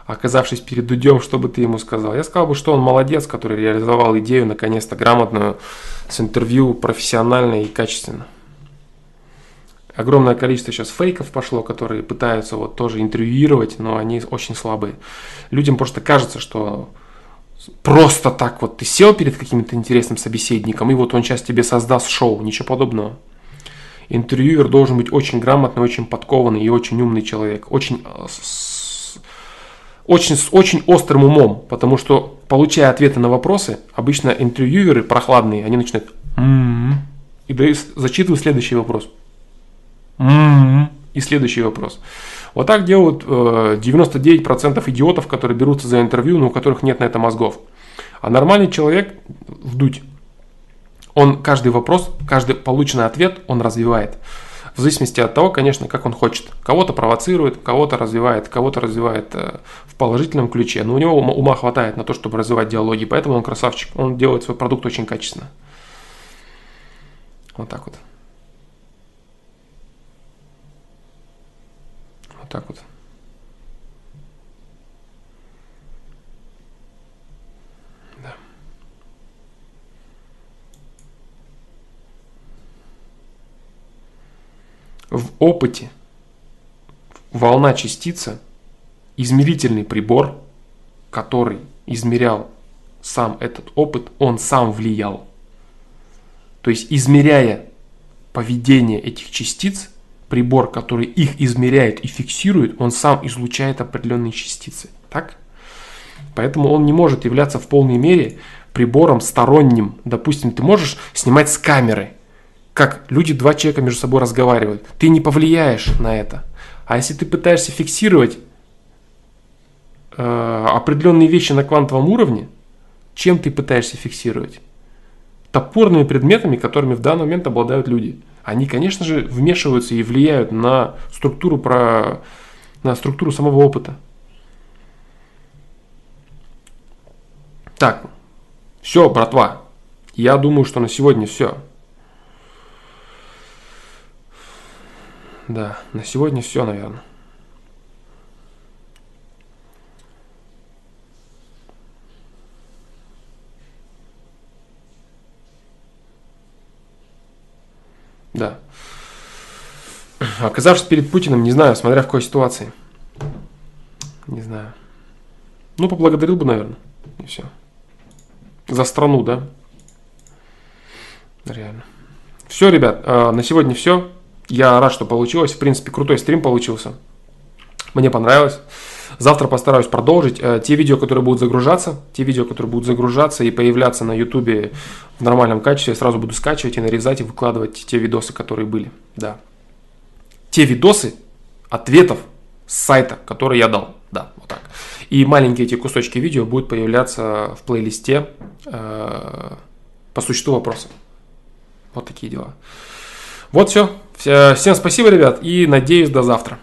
Оказавшись перед Дудем, что бы ты ему сказал? Я сказал бы, что он молодец, который реализовал идею, наконец-то, грамотную, с интервью, профессионально и качественно. Огромное количество сейчас фейков пошло, которые пытаются вот тоже интервьюировать, но они очень слабые. Людям просто кажется, что просто так вот ты сел перед каким-то интересным собеседником, и вот он сейчас тебе создаст шоу, ничего подобного. Интервьюер должен быть очень грамотный, очень подкованный и очень умный человек, очень э, очень, с очень острым умом, потому что, получая ответы на вопросы, обычно интервьюеры прохладные, они начинают м-м-м, и дают, зачитывают следующий вопрос. М-м-м, и следующий вопрос. Вот так делают э, 99% идиотов, которые берутся за интервью, но у которых нет на это мозгов. А нормальный человек, вдуть, он каждый вопрос, каждый полученный ответ он развивает. В зависимости от того, конечно, как он хочет. Кого-то провоцирует, кого-то развивает, кого-то развивает э, в положительном ключе. Но у него ума хватает на то, чтобы развивать диалоги, поэтому он красавчик. Он делает свой продукт очень качественно. Вот так вот. Вот так вот. В опыте волна частица, измерительный прибор, который измерял сам этот опыт, он сам влиял. То есть, измеряя поведение этих частиц, прибор, который их измеряет и фиксирует, он сам излучает определенные частицы. Так? Поэтому он не может являться в полной мере прибором сторонним. Допустим, ты можешь снимать с камеры – как люди, два человека между собой разговаривают. Ты не повлияешь на это. А если ты пытаешься фиксировать э, определенные вещи на квантовом уровне, чем ты пытаешься фиксировать? Топорными предметами, которыми в данный момент обладают люди. Они, конечно же, вмешиваются и влияют на структуру, про, на структуру самого опыта. Так, все, братва. Я думаю, что на сегодня все. Да, на сегодня все, наверное. Да. Оказавшись перед Путиным, не знаю, смотря в какой ситуации. Не знаю. Ну, поблагодарил бы, наверное. И все. За страну, да? Реально. Все, ребят, а, на сегодня все. Я рад, что получилось. В принципе, крутой стрим получился. Мне понравилось. Завтра постараюсь продолжить. Э, те видео, которые будут загружаться, те видео, которые будут загружаться и появляться на ютубе в нормальном качестве, я сразу буду скачивать и нарезать и выкладывать те видосы, которые были. Да. Те видосы ответов с сайта, который я дал. Да, вот так. И маленькие эти кусочки видео будут появляться в плейлисте э, по существу вопроса. Вот такие дела. Вот все. Всем спасибо, ребят, и надеюсь до завтра.